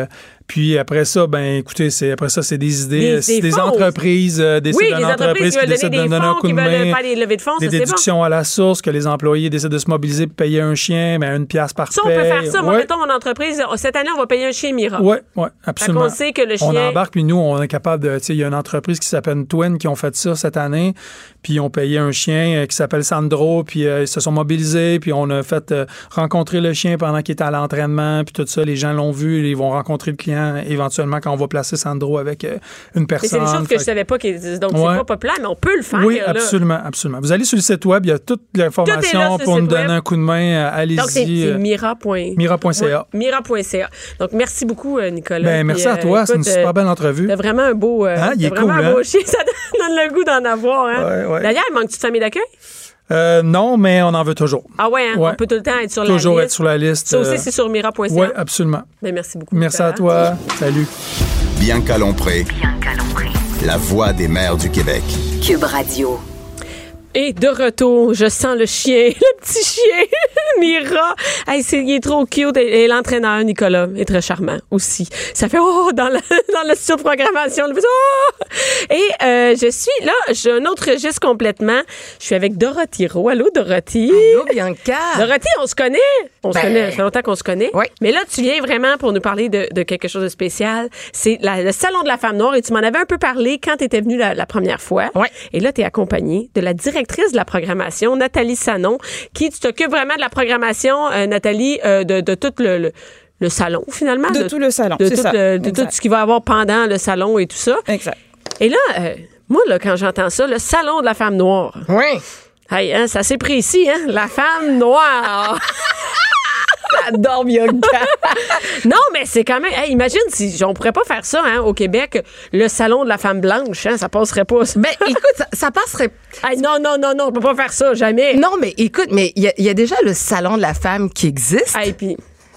Speaker 5: Euh, puis après ça, ben écoutez, c'est après ça c'est des idées,
Speaker 3: Des-
Speaker 5: euh, c'est
Speaker 3: des
Speaker 5: des
Speaker 3: fonds.
Speaker 5: entreprises, euh, décident
Speaker 3: Oui, les entreprises
Speaker 5: entreprise
Speaker 3: qui veulent
Speaker 5: décide
Speaker 3: donner
Speaker 5: de
Speaker 3: des
Speaker 5: donner un
Speaker 3: fonds,
Speaker 5: coup
Speaker 3: qui
Speaker 5: de main.
Speaker 3: faire des levées de fonds,
Speaker 5: des
Speaker 3: ça, c'est bon.
Speaker 5: déductions à la source, que les employés décident de se mobiliser pour payer un chien, ben une pièce par
Speaker 3: Ça, on peut faire ça. Moi,
Speaker 5: Ouais.
Speaker 3: mettons, mon entreprise, oh, cette année, on va payer un chien Mira.
Speaker 5: Oui, oui, absolument.
Speaker 3: qu'on sait que le
Speaker 5: On
Speaker 3: chien.
Speaker 5: embarque, puis nous, on est capable de. Tu sais, il y a une entreprise qui s'appelle Twin qui ont fait ça cette année, puis ils ont payé un chien euh, qui s'appelle Sandro, puis euh, ils se sont mobilisés, puis on a fait euh, rencontrer le chien pendant qu'il était à l'entraînement, puis tout ça. Les gens l'ont vu, ils vont rencontrer le client éventuellement quand on va placer Sandro avec euh, une
Speaker 3: Mais c'est
Speaker 5: personne.
Speaker 3: des choses que
Speaker 5: Fait
Speaker 3: je savais pas. qui existent. Donc,
Speaker 5: Ouais.
Speaker 3: c'est pas populaire, mais on peut le faire.
Speaker 5: oui,
Speaker 3: là.
Speaker 5: absolument, absolument. Vous allez sur le site web, il y a toute l'information pour nous donner
Speaker 3: web.
Speaker 5: un coup de main. euh, Allez-y.
Speaker 3: Donc, c'est c'est
Speaker 5: euh, mira.ca.
Speaker 3: Mira.ca. Donc, merci beaucoup, Nicolas.
Speaker 5: Ben,
Speaker 3: Puis,
Speaker 5: merci à toi, c'est une super belle entrevue.
Speaker 3: T'as vraiment un beau,
Speaker 5: Hein, il est
Speaker 3: vraiment
Speaker 5: cool,
Speaker 3: un beau
Speaker 5: hein?
Speaker 3: chien. Ça donne le goût d'en avoir. Hein?
Speaker 5: Ouais, ouais.
Speaker 3: D'ailleurs, manque-tu de famille d'accueil?
Speaker 5: Euh, non, mais on en veut toujours.
Speaker 3: Ah ouais, hein?
Speaker 5: Ouais.
Speaker 3: on peut tout le temps être sur
Speaker 5: Toujours
Speaker 3: la
Speaker 5: être
Speaker 3: liste.
Speaker 5: sur la liste.
Speaker 3: Ça aussi,
Speaker 5: euh,
Speaker 3: c'est sur mira.ca.
Speaker 5: Oui, absolument.
Speaker 3: Ben, merci beaucoup.
Speaker 5: Merci à toi. Salut.
Speaker 2: Bianca Lompré,
Speaker 1: Bianca Lompré.
Speaker 2: la voix des mères du Québec.
Speaker 1: Cube Radio.
Speaker 3: Et de retour, je sens le chien, le petit chien, Mira. Hey, c'est, il est trop cute. Et, l'entraîneur, Nicolas, est très charmant aussi. Ça fait oh dans la, dans la studio de programmation. le petit, oh! Et euh, je suis là, j'ai un autre registre complètement. Je suis avec Dorothy Rowe. Allô, Dorothy?
Speaker 6: Allô, Bianca?
Speaker 3: Dorothy, on se connaît? On se
Speaker 6: Ben,
Speaker 3: connaît. Ça fait longtemps qu'on se connaît.
Speaker 6: Oui.
Speaker 3: Mais là, tu viens vraiment pour nous parler de, de quelque chose de spécial. C'est le Salon de la femme noire et tu m'en avais un peu parlé quand tu étais venue la, la première fois.
Speaker 6: Oui.
Speaker 3: Et là, tu es accompagnée de la directrice de la programmation, Nathalie Sanon, qui tu t'occupes vraiment de la programmation, euh, Nathalie, euh, de, de tout le, le- le salon, finalement.
Speaker 7: De tout le salon,
Speaker 3: De,
Speaker 7: c'est
Speaker 3: tout,
Speaker 7: ça.
Speaker 3: le- de tout
Speaker 7: Exact.
Speaker 3: ce qu'il va y avoir pendant le salon et tout ça.
Speaker 7: Exact.
Speaker 3: Et là, euh, moi, là, quand j'entends ça, le Salon de la femme noire,
Speaker 6: Oui.
Speaker 3: hey, hein, c'est assez précis, hein? La femme noire.
Speaker 6: J'adore Bianca.
Speaker 3: Non, mais c'est quand même. hey, imagine si on pourrait pas faire ça hein, au Québec, le salon de la femme blanche, hein, ça passerait pas. ça.
Speaker 6: ben, écoute, ça, ça passerait.
Speaker 3: Hey, non, non, non, non, on peut pas faire ça, jamais.
Speaker 6: Non, mais écoute, mais il y, a- il y a déjà le salon de la femme qui existe.
Speaker 3: Hey, puis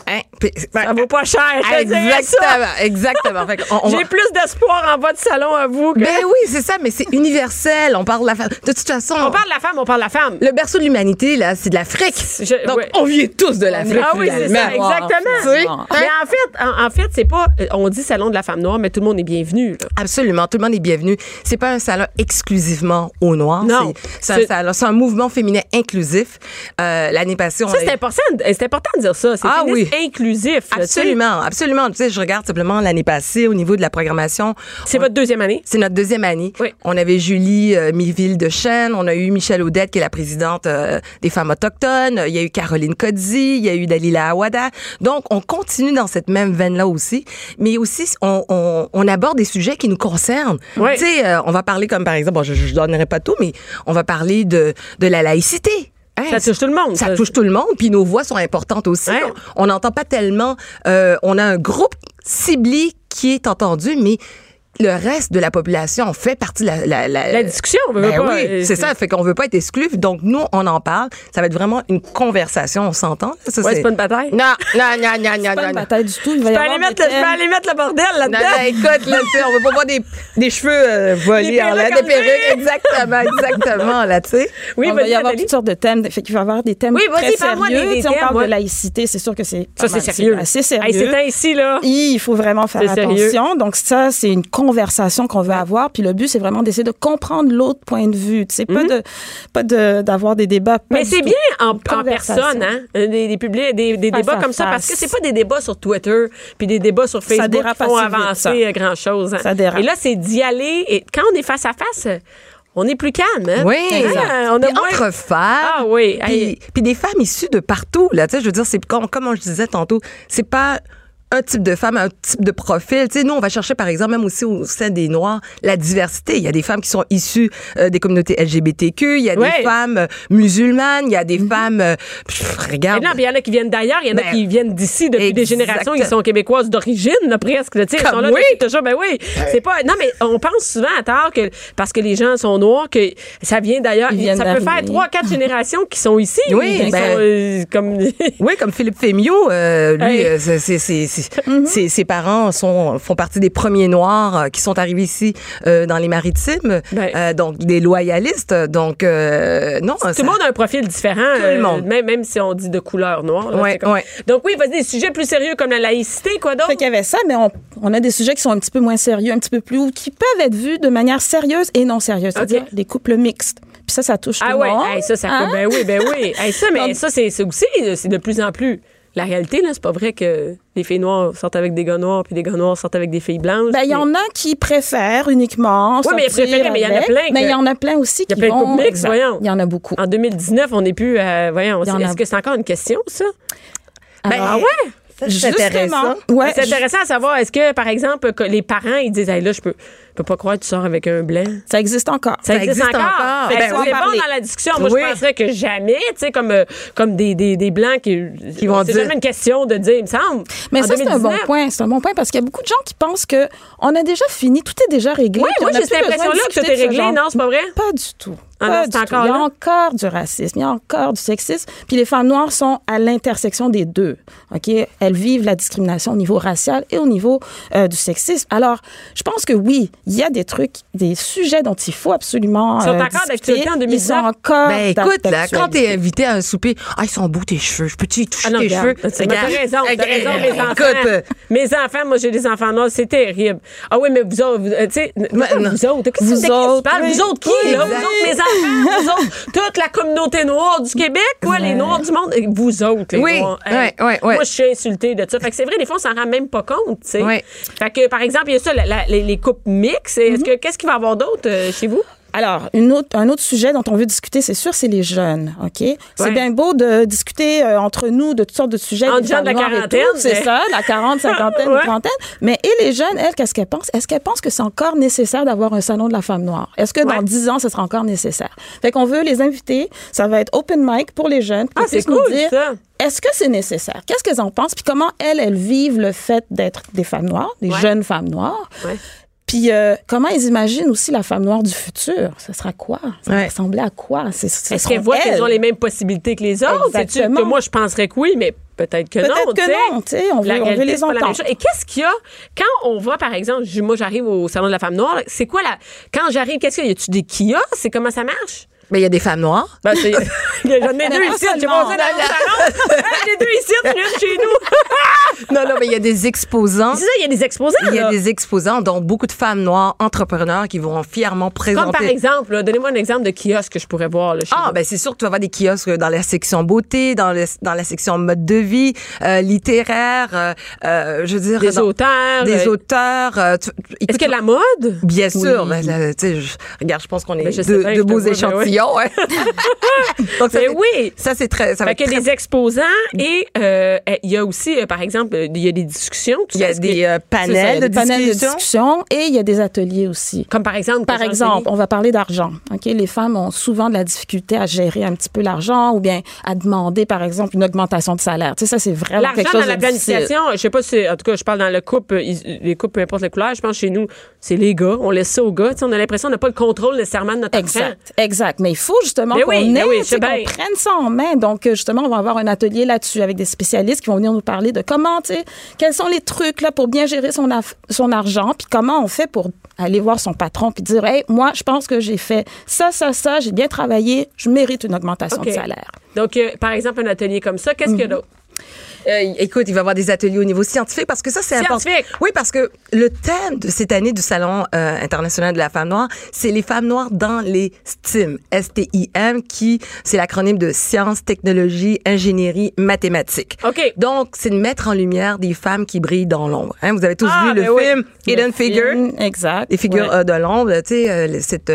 Speaker 6: Hein? Puis-
Speaker 3: ça vaut pas cher. je ça.
Speaker 6: Exactement, exactement. On
Speaker 3: J'ai plus d'espoir en de salon à vous que.
Speaker 6: Ben oui, c'est ça, mais c'est universel. On parle de la femme. De toute façon,
Speaker 3: on parle de la femme, on parle de la femme.
Speaker 6: le berceau de l'humanité, là, c'est de l'Afrique.
Speaker 3: Je-
Speaker 6: Donc,
Speaker 3: ouais.
Speaker 6: on vient tous de l'Afrique.
Speaker 3: Ah oui, c'est ça, exactement.
Speaker 6: Sais?
Speaker 3: Mais en fait, en, en fait, c'est pas. euh, On dit salon de la femme noire, mais tout le monde est bienvenu. là.
Speaker 6: Absolument, tout le monde est bienvenu. C'est pas un salon exclusivement aux Noirs.
Speaker 3: Non.
Speaker 6: C'est- un salon, c'est un mouvement féminin inclusif. Euh, L'année passée, on
Speaker 3: Ça,
Speaker 6: a
Speaker 3: c'est important, c'est important de dire ça.
Speaker 6: Ah oui.
Speaker 3: Inclusif.
Speaker 6: Absolument, absolument. Tu sais, je regarde simplement l'année passée au niveau de la programmation.
Speaker 3: C'est
Speaker 6: On-
Speaker 3: votre deuxième année?
Speaker 6: C'est notre deuxième année.
Speaker 3: Oui.
Speaker 6: On avait Julie euh, Miville de Chêne, on a eu Michelle Audette qui est la présidente euh, des femmes autochtones, il y a eu Caroline Codzi, il y a eu Dalila Awada. Donc on continue dans cette même veine là aussi, mais aussi on, on, on aborde des sujets qui nous concernent.
Speaker 3: Oui.
Speaker 6: Tu sais, euh, on va parler comme par exemple, bon, je, je donnerai pas tout, mais on va parler de de la laïcité.
Speaker 3: Ça touche tout le monde.
Speaker 6: ça
Speaker 3: ça.
Speaker 6: touche tout le monde, puis nos voix sont importantes aussi. On n'entend pas tellement. euh, on a un groupe ciblé qui est entendu, mais le reste de la population fait partie de la, la, la,
Speaker 3: La discussion, on veut
Speaker 6: Ben
Speaker 3: pas.
Speaker 6: oui,
Speaker 3: euh,
Speaker 6: c'est ça. Fait qu'on veut pas être exclu. Donc nous, on en parle. Ça va être vraiment une conversation. On s'entend. Ça,
Speaker 3: Ouais, c'est pas une bataille.
Speaker 6: Non, non, non, non, non,
Speaker 7: C'est pas une bataille du tout. Il va
Speaker 3: Je peux, aller mettre je peux
Speaker 7: thèmes.
Speaker 3: aller mettre le bordel là-dedans.
Speaker 6: non, écoute, là, tu sais, on veut pas voir des, des cheveux euh, volés en l'air, des
Speaker 3: perruques.
Speaker 6: Exactement, exactement, là, tu sais.
Speaker 3: Oui,
Speaker 7: il va y avoir toutes sortes de thèmes. Fait qu'il va y avoir des thèmes
Speaker 3: Oui,
Speaker 7: très sérieux. on parle de laïcité, c'est sûr que c'est
Speaker 3: Ça, c'est sérieux. Hey,
Speaker 7: sérieux.
Speaker 3: c'est ici, là.
Speaker 7: Il faut vraiment faire
Speaker 3: C'est
Speaker 7: attention. Donc ça, c'est une conversation qu'on veut avoir. Puis le but, c'est vraiment d'essayer de comprendre l'autre point de vue. Sais, pas de pas de d'avoir des débats.
Speaker 3: Mais c'est bien en, personne, hein? euh, Des, des, publics- des, des
Speaker 7: Face
Speaker 3: débats comme ça, parce que c'est pas des débats sur Twitter puis des débats sur Facebook
Speaker 7: dérape
Speaker 3: qui font
Speaker 7: vite,
Speaker 3: avancer
Speaker 7: ça.
Speaker 3: euh, grand-chose. hein.
Speaker 7: Ça dérape.
Speaker 3: Et là, c'est d'y aller. Et quand on est face à face, euh, on est plus calme. Hein?
Speaker 6: Oui,
Speaker 3: Ah, on a
Speaker 6: Puis
Speaker 3: moins-
Speaker 6: entre femmes.
Speaker 3: Ah oui.
Speaker 6: Puis des femmes issues de partout, là. Tu sais, je veux dire, c'est comme, comme je disais tantôt, c'est pas un type de femme, un type de profil. Tu sais, nous, on va chercher, par exemple, même aussi au sein des Noirs, la diversité. Il y a des femmes qui sont issues euh, des communautés LGBTQ, il y a
Speaker 3: Ouais.
Speaker 6: des femmes euh, musulmanes, il y a des femmes... euh, pff, regarde...
Speaker 3: non, il y en a qui viennent d'ailleurs, il y en a
Speaker 6: Ben,
Speaker 3: qui viennent d'ici depuis des générations, qui sont québécoises d'origine, là, presque. Tu sais, elles sont là
Speaker 6: oui.
Speaker 3: depuis toujours. Ben oui, c'est pas. Non, mais on pense souvent à tort que parce que les gens sont noirs que ça vient d'ailleurs. Ça peut faire trois, quatre générations qui sont ici.
Speaker 6: Oui, ben-
Speaker 3: sont, euh, comme.
Speaker 6: Oui, comme Philippe Fémiot, euh, lui,
Speaker 3: Hey.
Speaker 6: euh, c'est- c'est- ses, ses parents sont, font partie des premiers Noirs euh, qui sont arrivés ici euh, dans les Maritimes,
Speaker 3: Ben.
Speaker 6: euh, donc des loyalistes. Donc, euh, non.
Speaker 3: Tout le monde a un profil différent,
Speaker 6: Tout le monde.
Speaker 3: même, même si on dit de couleur noire. là,
Speaker 6: Ouais,
Speaker 3: c'est comme-
Speaker 6: ouais.
Speaker 3: Donc oui, vas-y, des sujets plus sérieux comme la laïcité, quoi d'autre?
Speaker 7: Qu'il y avait ça, mais on, on a des sujets qui sont un petit peu moins sérieux, un petit peu plus, qui peuvent être vus de manière sérieuse et non sérieuse, c'est-à-dire les couples mixtes. Puis ça, ça touche
Speaker 3: Ah
Speaker 7: tout
Speaker 3: ouais,
Speaker 7: le monde.
Speaker 3: hey, ça, ça
Speaker 7: Hein?
Speaker 3: Ben oui, ben oui. Hey, ça, mais
Speaker 7: Donc-
Speaker 3: ça, c'est c'est aussi, c'est de plus en plus. La réalité, là, c'est pas vrai que les filles noires sortent avec des gars noirs, puis les gars noirs sortent avec des filles blanches.
Speaker 7: Ben, il y en a qui préfèrent uniquement.
Speaker 3: Oui, mais préférer, mais il y en a plein
Speaker 7: Mais
Speaker 3: que-
Speaker 7: il y en a plein aussi
Speaker 3: Il y a
Speaker 7: qui
Speaker 3: plein de
Speaker 7: vont.
Speaker 3: voyons.
Speaker 7: Il y en a beaucoup.
Speaker 3: En 2019, on n'est plus. euh, voyons, est-ce
Speaker 7: a-
Speaker 3: que c'est encore une question, ça?
Speaker 6: Ben,
Speaker 3: ah ouais?
Speaker 6: c'est intéressant.
Speaker 7: Ouais,
Speaker 3: c'est intéressant à savoir. Est-ce que, par exemple, que les parents, ils disent, hey, là, je peux, peux pas croire que tu sors avec un blanc?
Speaker 7: ça existe encore.
Speaker 3: Ça, existe, encore. Que
Speaker 6: Ben oui.
Speaker 3: bon dans la discussion. Moi,
Speaker 6: Oui.
Speaker 3: je penserais que jamais, tu sais, comme, euh, comme des, des, des blancs qui,
Speaker 6: Qui vont
Speaker 3: c'est
Speaker 6: dire-
Speaker 3: jamais une question de dire, il me semble.
Speaker 7: Mais
Speaker 3: En
Speaker 7: ça, c'est un bon
Speaker 3: 2019.
Speaker 7: point. C'est un bon point parce qu'il y a beaucoup de gens qui pensent que on a déjà fini, tout est déjà réglé.
Speaker 3: Oui, moi, j'ai cette impression-là que tout est réglé. Non, c'est pas vrai?
Speaker 7: Pas du tout.
Speaker 3: Ah non, encore
Speaker 7: Il y a encore du racisme, il y a encore du sexisme. Puis les femmes noires sont à l'intersection des deux. Ok, elles vivent la discrimination au niveau racial et au niveau euh, du sexisme. Alors, je pense que oui, il y a des trucs, des sujets dont il faut absolument.
Speaker 3: Ils sont
Speaker 7: euh,
Speaker 3: encore
Speaker 7: discuter.
Speaker 3: d'actualité en
Speaker 7: Ils
Speaker 3: 2019.
Speaker 7: sont encore.
Speaker 6: Ben écoute, là, quand t'es invité à un souper, ah, ils sont beaux tes cheveux, je peux-tu toucher
Speaker 3: Ah non,
Speaker 6: tes
Speaker 3: regarde,
Speaker 6: cheveux?
Speaker 3: t'as raison, t'as raison, mes enfants.
Speaker 6: Écoute, euh,
Speaker 3: mes enfants, moi, j'ai des enfants noirs, c'est terrible. Ah oui, mais vous autres, vous, euh, tu sais, n-
Speaker 6: Mais
Speaker 3: pas
Speaker 6: non.
Speaker 3: vous autres, qu'est-ce que
Speaker 7: Vous autres, oui.
Speaker 3: Vous autres qui,
Speaker 7: Oui,
Speaker 3: là? Vous autres, mes enfants, vous autres, toute la communauté noire du Québec, quoi, les noirs du monde, vous autres, les
Speaker 6: Oui, ouais, ouais, ouais.
Speaker 3: Moi, je suis insultée de ça. Fait que c'est vrai, des fois, on s'en rend même pas compte, tu sais. Fait que, par exemple, il y a ça, les coupes Est-ce que, qu'est-ce qu'il va y avoir d'autre euh, chez vous?
Speaker 7: Alors, une autre, un autre sujet dont on veut discuter, c'est sûr, c'est les jeunes. OK?
Speaker 3: Ouais.
Speaker 7: C'est bien beau de discuter euh, entre nous de toutes sortes de sujets. Des
Speaker 3: gens de la quarantaine,
Speaker 7: C'est
Speaker 3: mais-
Speaker 7: ça, la quarante, cinquantaine,
Speaker 3: Ouais.
Speaker 7: trentaine. Mais et les jeunes, elles, qu'est-ce qu'elles pensent? Est-ce qu'elles pensent que c'est encore nécessaire d'avoir un salon de la femme noire? Est-ce que
Speaker 3: Ouais.
Speaker 7: dans dix ans, ce sera encore nécessaire? Fait qu'on veut les inviter. Ça va être open mic pour les jeunes.
Speaker 3: Ah, c'est cool,
Speaker 7: dire,
Speaker 3: ça.
Speaker 7: Est-ce que c'est nécessaire? Qu'est-ce qu'elles en pensent? Puis comment elles, elles vivent le fait d'être des femmes noires, des
Speaker 3: Ouais.
Speaker 7: jeunes femmes noires?
Speaker 3: Ouais.
Speaker 7: Puis euh, comment ils imaginent aussi la femme noire du futur? Ce sera quoi? Ça va
Speaker 6: Ouais.
Speaker 7: ressembler à quoi?
Speaker 3: Est-ce qu'elles voient qu'elles
Speaker 7: elles.
Speaker 3: ont les mêmes possibilités que les autres?
Speaker 7: Exactement.
Speaker 3: que moi, je penserais que oui, mais peut-être que non.
Speaker 7: Peut-être que non, tu sais, on veut, on veut les entendre.
Speaker 3: chose. Et qu'est-ce qu'il y a quand on va, par exemple, moi, j'arrive au Salon de la femme noire, c'est quoi la. Quand j'arrive, qu'est-ce qu'il y a? Y a-tu des kiosques? C'est comment ça marche?
Speaker 6: Ben, il y a des femmes noires.
Speaker 3: Ben, c'est- J'en ai
Speaker 7: Mais
Speaker 3: deux ici. J'ai passé dans le salon. J'ai deux ici, une chez nous.
Speaker 6: Non, non, mais il y a des exposants.
Speaker 3: C'est ça, il y a des exposants.
Speaker 6: Il y a
Speaker 3: là.
Speaker 6: des exposants, dont beaucoup de femmes noires entrepreneurs qui vont fièrement présenter.
Speaker 3: Comme par exemple, là, donnez-moi un exemple de kiosque que je pourrais voir. Là, chez
Speaker 6: Ah,
Speaker 3: vous.
Speaker 6: ben c'est sûr que tu vas avoir des kiosques dans la section beauté, dans, le, dans la section mode de vie, euh, littéraire, euh, euh, je veux dire...
Speaker 3: des
Speaker 6: dans-
Speaker 3: auteurs.
Speaker 6: Des
Speaker 3: euh,
Speaker 6: auteurs. euh, tu-
Speaker 3: Est-ce
Speaker 6: écoute,
Speaker 3: que la mode?
Speaker 6: Bien sûr. Ben, là, je- regarde, je pense qu'on est
Speaker 3: Ben, je
Speaker 6: deux, beaux
Speaker 3: vois,
Speaker 6: ouais. Donc, ça,
Speaker 3: Ben oui.
Speaker 6: Ça, c'est très... Ça
Speaker 3: Fait a
Speaker 6: très-
Speaker 3: des exposants et euh, il y a aussi, euh, par exemple, euh, il y a des discussions.
Speaker 6: Il y a des
Speaker 3: que-
Speaker 6: euh,
Speaker 7: ça,
Speaker 6: panels
Speaker 7: a
Speaker 6: de
Speaker 7: des panels de
Speaker 6: discussion.
Speaker 7: et il y a des ateliers aussi.
Speaker 3: Comme par exemple.
Speaker 7: Par exemple, on va parler d'argent. Ok, les femmes ont souvent de la difficulté à gérer un petit peu l'argent ou bien à demander, par exemple, une augmentation de salaire. Tu sais, ça c'est vraiment quelque chose
Speaker 3: dans la planification, je sais pas si, en tout cas, je parle dans le couple, les couples, peu importe la couleur, je pense que chez nous, c'est les gars, on laisse ça aux gars. Tu sais, on a l'impression qu'on n'a pas le contrôle nécessairement de notre enfant.
Speaker 7: Exact, exact. Mais il faut justement qu'on
Speaker 3: oui,
Speaker 7: ait,
Speaker 3: oui,
Speaker 7: qu'on
Speaker 3: bien.
Speaker 7: prenne ça en main. Donc, euh, justement, on va avoir un atelier là-dessus avec des spécialistes qui vont venir nous parler de comment, tu sais, quels sont les trucs là pour bien gérer son, argent, puis comment on fait pour aller voir son patron puis dire, hey, moi, je pense que j'ai fait ça, ça, ça, j'ai bien travaillé, je mérite une augmentation de salaire.
Speaker 3: Donc, euh, par exemple, un atelier comme ça, qu'est-ce qu'il y a
Speaker 7: Mhm.
Speaker 3: d'autre?
Speaker 6: Euh, écoute, il va y avoir des ateliers au niveau scientifique parce que ça, c'est important. Oui, parce que le thème de cette année du Salon euh, international de la femme noire, c'est les femmes noires dans les STEAM. S-T-I-M, qui, c'est l'acronyme de sciences, technologie, ingénierie, mathématiques.
Speaker 3: OK.
Speaker 6: Donc, c'est de mettre en lumière des femmes qui brillent dans l'ombre. Hein, vous avez tous
Speaker 3: Ah,
Speaker 6: vu le
Speaker 3: ben oui.
Speaker 6: film Hidden Figure?
Speaker 7: Exact.
Speaker 6: Les figures
Speaker 7: Ouais.
Speaker 6: euh, de l'ombre, tu sais, cette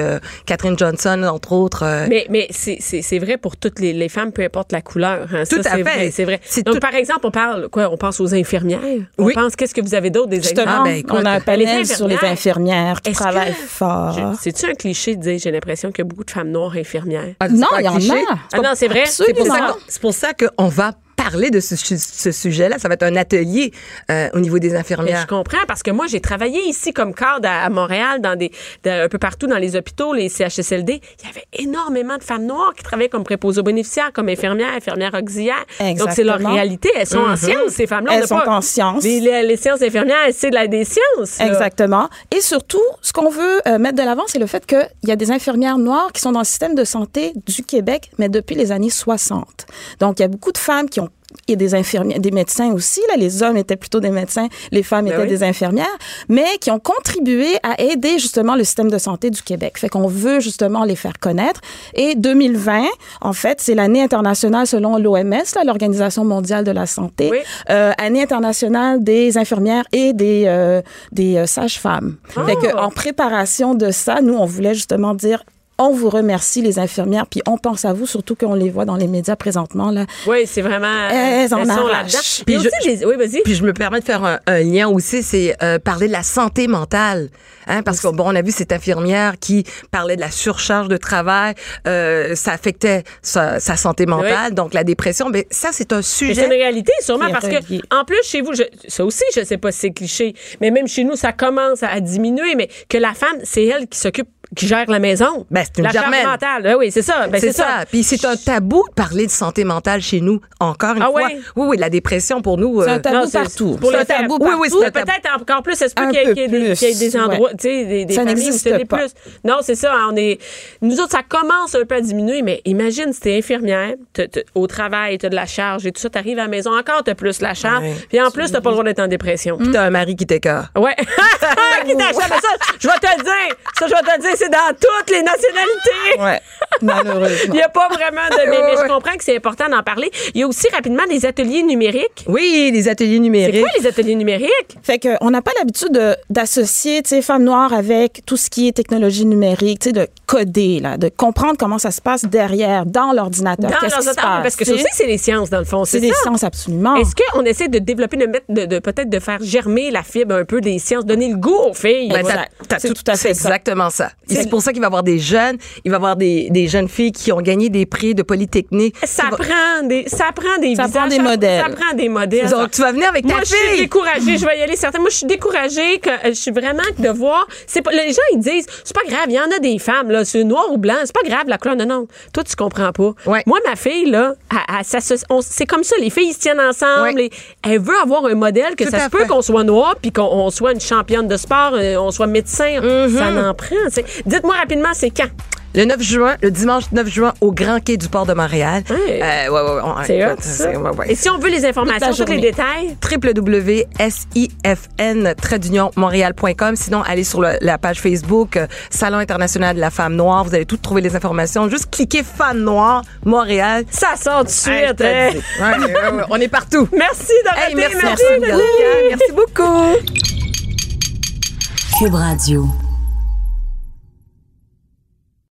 Speaker 6: Catherine Johnson, entre autres.
Speaker 3: Mais, mais c'est- vrai pour toutes les, les femmes, peu importe la couleur. hein.
Speaker 6: Tout
Speaker 3: Ça,
Speaker 6: à fait.
Speaker 3: C'est vrai. Donc,
Speaker 6: tout-
Speaker 3: par exemple, on parle, quoi, on pense aux infirmières? On
Speaker 6: Oui.
Speaker 3: pense, qu'est-ce que vous avez d'autre des
Speaker 7: Justement,
Speaker 3: infirmières?
Speaker 6: Ah, ben, écoute,
Speaker 7: on a un
Speaker 3: les
Speaker 7: panel sur les
Speaker 3: infirmières.
Speaker 7: qui
Speaker 3: Est-ce que-
Speaker 7: travaillent fort.
Speaker 3: C'est-tu un cliché de dire, j'ai l'impression qu'il y a beaucoup de femmes noires infirmières?
Speaker 6: ah, c'est
Speaker 7: Non, il y en
Speaker 6: cliché.
Speaker 7: a.
Speaker 3: Ah non, c'est vrai?
Speaker 6: C'est pour, ça
Speaker 7: Absolument.
Speaker 6: qu'on- c'est pour ça qu'on va parler de ce, ce sujet-là. Ça va être un atelier euh, au niveau des
Speaker 3: Mais
Speaker 6: infirmières.
Speaker 3: je comprends parce que moi, j'ai travaillé ici comme cadre à, à Montréal, dans des, un peu partout dans les hôpitaux, les CHSLD. Il y avait énormément de femmes noires qui travaillaient comme préposés aux bénéficiaires, comme infirmières, infirmières auxiliaires. Donc, c'est leur
Speaker 7: Exactement.
Speaker 3: réalité. Elles sont en sciences, ces femmes-là.
Speaker 7: Elles sont
Speaker 3: pas-
Speaker 7: en sciences.
Speaker 3: Les, les- les sciences infirmières, c'est de la, des sciences. là.
Speaker 7: Exactement. Et surtout, ce qu'on veut euh, mettre de l'avant, c'est le fait qu'il y a des infirmières noires qui sont dans le système de santé du Québec, mais depuis les années 60. Donc, il y a beaucoup de femmes qui ont et des infirmières, des médecins aussi. Là, les hommes étaient plutôt des médecins, les femmes
Speaker 3: Ben
Speaker 7: étaient
Speaker 3: oui.
Speaker 7: des infirmières, mais qui ont contribué à aider justement le système de santé du Québec. Fait qu'on veut justement les faire connaître. Et 2020, en fait, c'est l'année internationale selon l'OMS, l'Organisation mondiale de la santé,
Speaker 3: Oui.
Speaker 7: euh, année internationale des infirmières et des euh, des euh, sages-femmes. Fait que en préparation de ça, nous on voulait justement dire on vous remercie les infirmières puis on pense à vous surtout qu'on les voit dans les médias présentement là.
Speaker 3: Oui, c'est vraiment.
Speaker 7: Elles en
Speaker 3: sont là-dedans.
Speaker 6: Puis
Speaker 3: oui, vas-y.
Speaker 6: Puis je me permets de faire un, un lien aussi, c'est euh, parler de la santé mentale, hein, parce que bon, on a vu cette infirmière qui parlait de la surcharge de travail, euh, ça affectait sa, sa santé mentale, donc la dépression. Mais ça, c'est un
Speaker 3: Mais c'est une
Speaker 6: sujet.
Speaker 3: réalité, sûrement, parce que,
Speaker 7: relié.
Speaker 3: en plus, chez vous, je- ça aussi, je sais pas si c'est cliché, mais même chez nous, ça commence à, à diminuer, mais que la femme, c'est elle qui s'occupe, qui gère la maison.
Speaker 6: Ben, c'est une
Speaker 3: la charge mentale. Ben oui, c'est ça. Ben,
Speaker 6: c'est ça. Puis c'est un tabou de parler de santé mentale chez nous. Encore une
Speaker 3: Ah
Speaker 6: fois. Oui, oui, la dépression pour nous.
Speaker 7: C'est
Speaker 6: euh,
Speaker 7: un tabou
Speaker 3: Non, c'est-
Speaker 7: partout.
Speaker 3: Pour
Speaker 7: C'est
Speaker 3: le
Speaker 7: un tabou
Speaker 3: oui,
Speaker 7: partout.
Speaker 3: oui, c'est peut-être encore plus.
Speaker 7: Un
Speaker 3: qu'il y, ait des-
Speaker 7: plus,
Speaker 3: qu'il y ait des endroits,
Speaker 7: ouais.
Speaker 3: tu sais, des, des
Speaker 7: Ça
Speaker 3: familles où
Speaker 7: n'existe
Speaker 3: c'est plus. Non, c'est ça. On est, nous autres, ça commence un peu à diminuer, mais imagine si t'es infirmière, au travail, t'as de la charge et tout ça, t'arrives à la maison encore, t'as plus la charge, puis en plus, t'as pas le droit d'être en dépression.
Speaker 6: puis t'as un mari qui t'écœure.
Speaker 3: Ouais. Qui ça, je vais te le dire. Ça, je vais te le dire, c'est dans toutes les nationalités.
Speaker 7: Ouais. Malheureusement.
Speaker 3: Il n'y a pas vraiment de. Mais, mais je comprends que c'est important d'en parler. Il y a aussi rapidement des ateliers numériques.
Speaker 6: Oui, les ateliers
Speaker 3: C'est
Speaker 6: numériques.
Speaker 3: quoi les ateliers numériques?
Speaker 7: Fait que on n'a pas l'habitude de- d'associer, tu sais, femmes noires avec tout ce qui est technologie numérique, tu sais, de coder, là, de comprendre comment ça se passe derrière, dans l'ordinateur.
Speaker 3: Dans parce que ça aussi, c'est les sciences, dans le fond.
Speaker 7: c'est
Speaker 3: C'est
Speaker 7: des sciences absolument.
Speaker 3: Est-ce qu'on essaie de développer, de de, de- peut-être de faire germer la fibre un peu des sciences, donner le goût aux filles?
Speaker 6: Ben,
Speaker 7: C'est
Speaker 6: tout,
Speaker 7: tout à fait
Speaker 6: c'est
Speaker 7: ça.
Speaker 6: exactement ça.
Speaker 3: C'est-
Speaker 6: pour ça qu'il va y avoir des jeunes, il va y avoir des, des jeunes filles qui ont gagné des prix de Polytechnique.
Speaker 3: ça
Speaker 6: va-
Speaker 3: prend des, ça prend des
Speaker 7: Ça
Speaker 3: visages,
Speaker 7: prend des modèles.
Speaker 3: Ça prend des modèles.
Speaker 6: Donc, tu vas venir avec ta
Speaker 3: Moi, je suis
Speaker 6: fille.
Speaker 3: découragée. Je vais y aller certainement. Moi, je suis découragée que euh, je suis vraiment de voir. C'est pas, les gens, ils disent, c'est pas grave. Il y en a des femmes, là. C'est noir ou blanc. C'est pas grave, la couleur. Non, non. Toi, tu comprends pas.
Speaker 6: Ouais.
Speaker 3: Moi, ma fille, là, c'est comme ça. Les filles, ils se tiennent ensemble.
Speaker 6: Ouais.
Speaker 3: et elle veut avoir un modèle que
Speaker 6: Tout
Speaker 3: ça se peut qu'on soit noir puis qu'on on soit une championne de sport, euh, on soit médecin.
Speaker 6: Mm-hmm.
Speaker 3: Ça n'en prend. c'est- Dites-moi rapidement, c'est quand?
Speaker 6: Le 9 juin, le dimanche 9 juin, au Grand Quai du Port de Montréal.
Speaker 3: Ouais.
Speaker 6: Euh, ouais, ouais,
Speaker 3: C'est hot, ça.
Speaker 6: c'est- ouais, ouais.
Speaker 3: Et si on veut les informations, tous les détails?
Speaker 6: www.sifn-montréal.com. Sinon, allez sur le- la page Facebook euh, Salon international de la femme noire. Vous allez tout trouver les informations. Juste cliquez Femme noire Montréal.
Speaker 3: Ça sort tout de suite.
Speaker 6: Hey,
Speaker 3: hein?
Speaker 6: on est partout.
Speaker 3: Merci d'avoir
Speaker 6: Hey,
Speaker 3: été.
Speaker 6: merci,
Speaker 3: merci.
Speaker 6: Merci beaucoup.
Speaker 1: Cube Radio.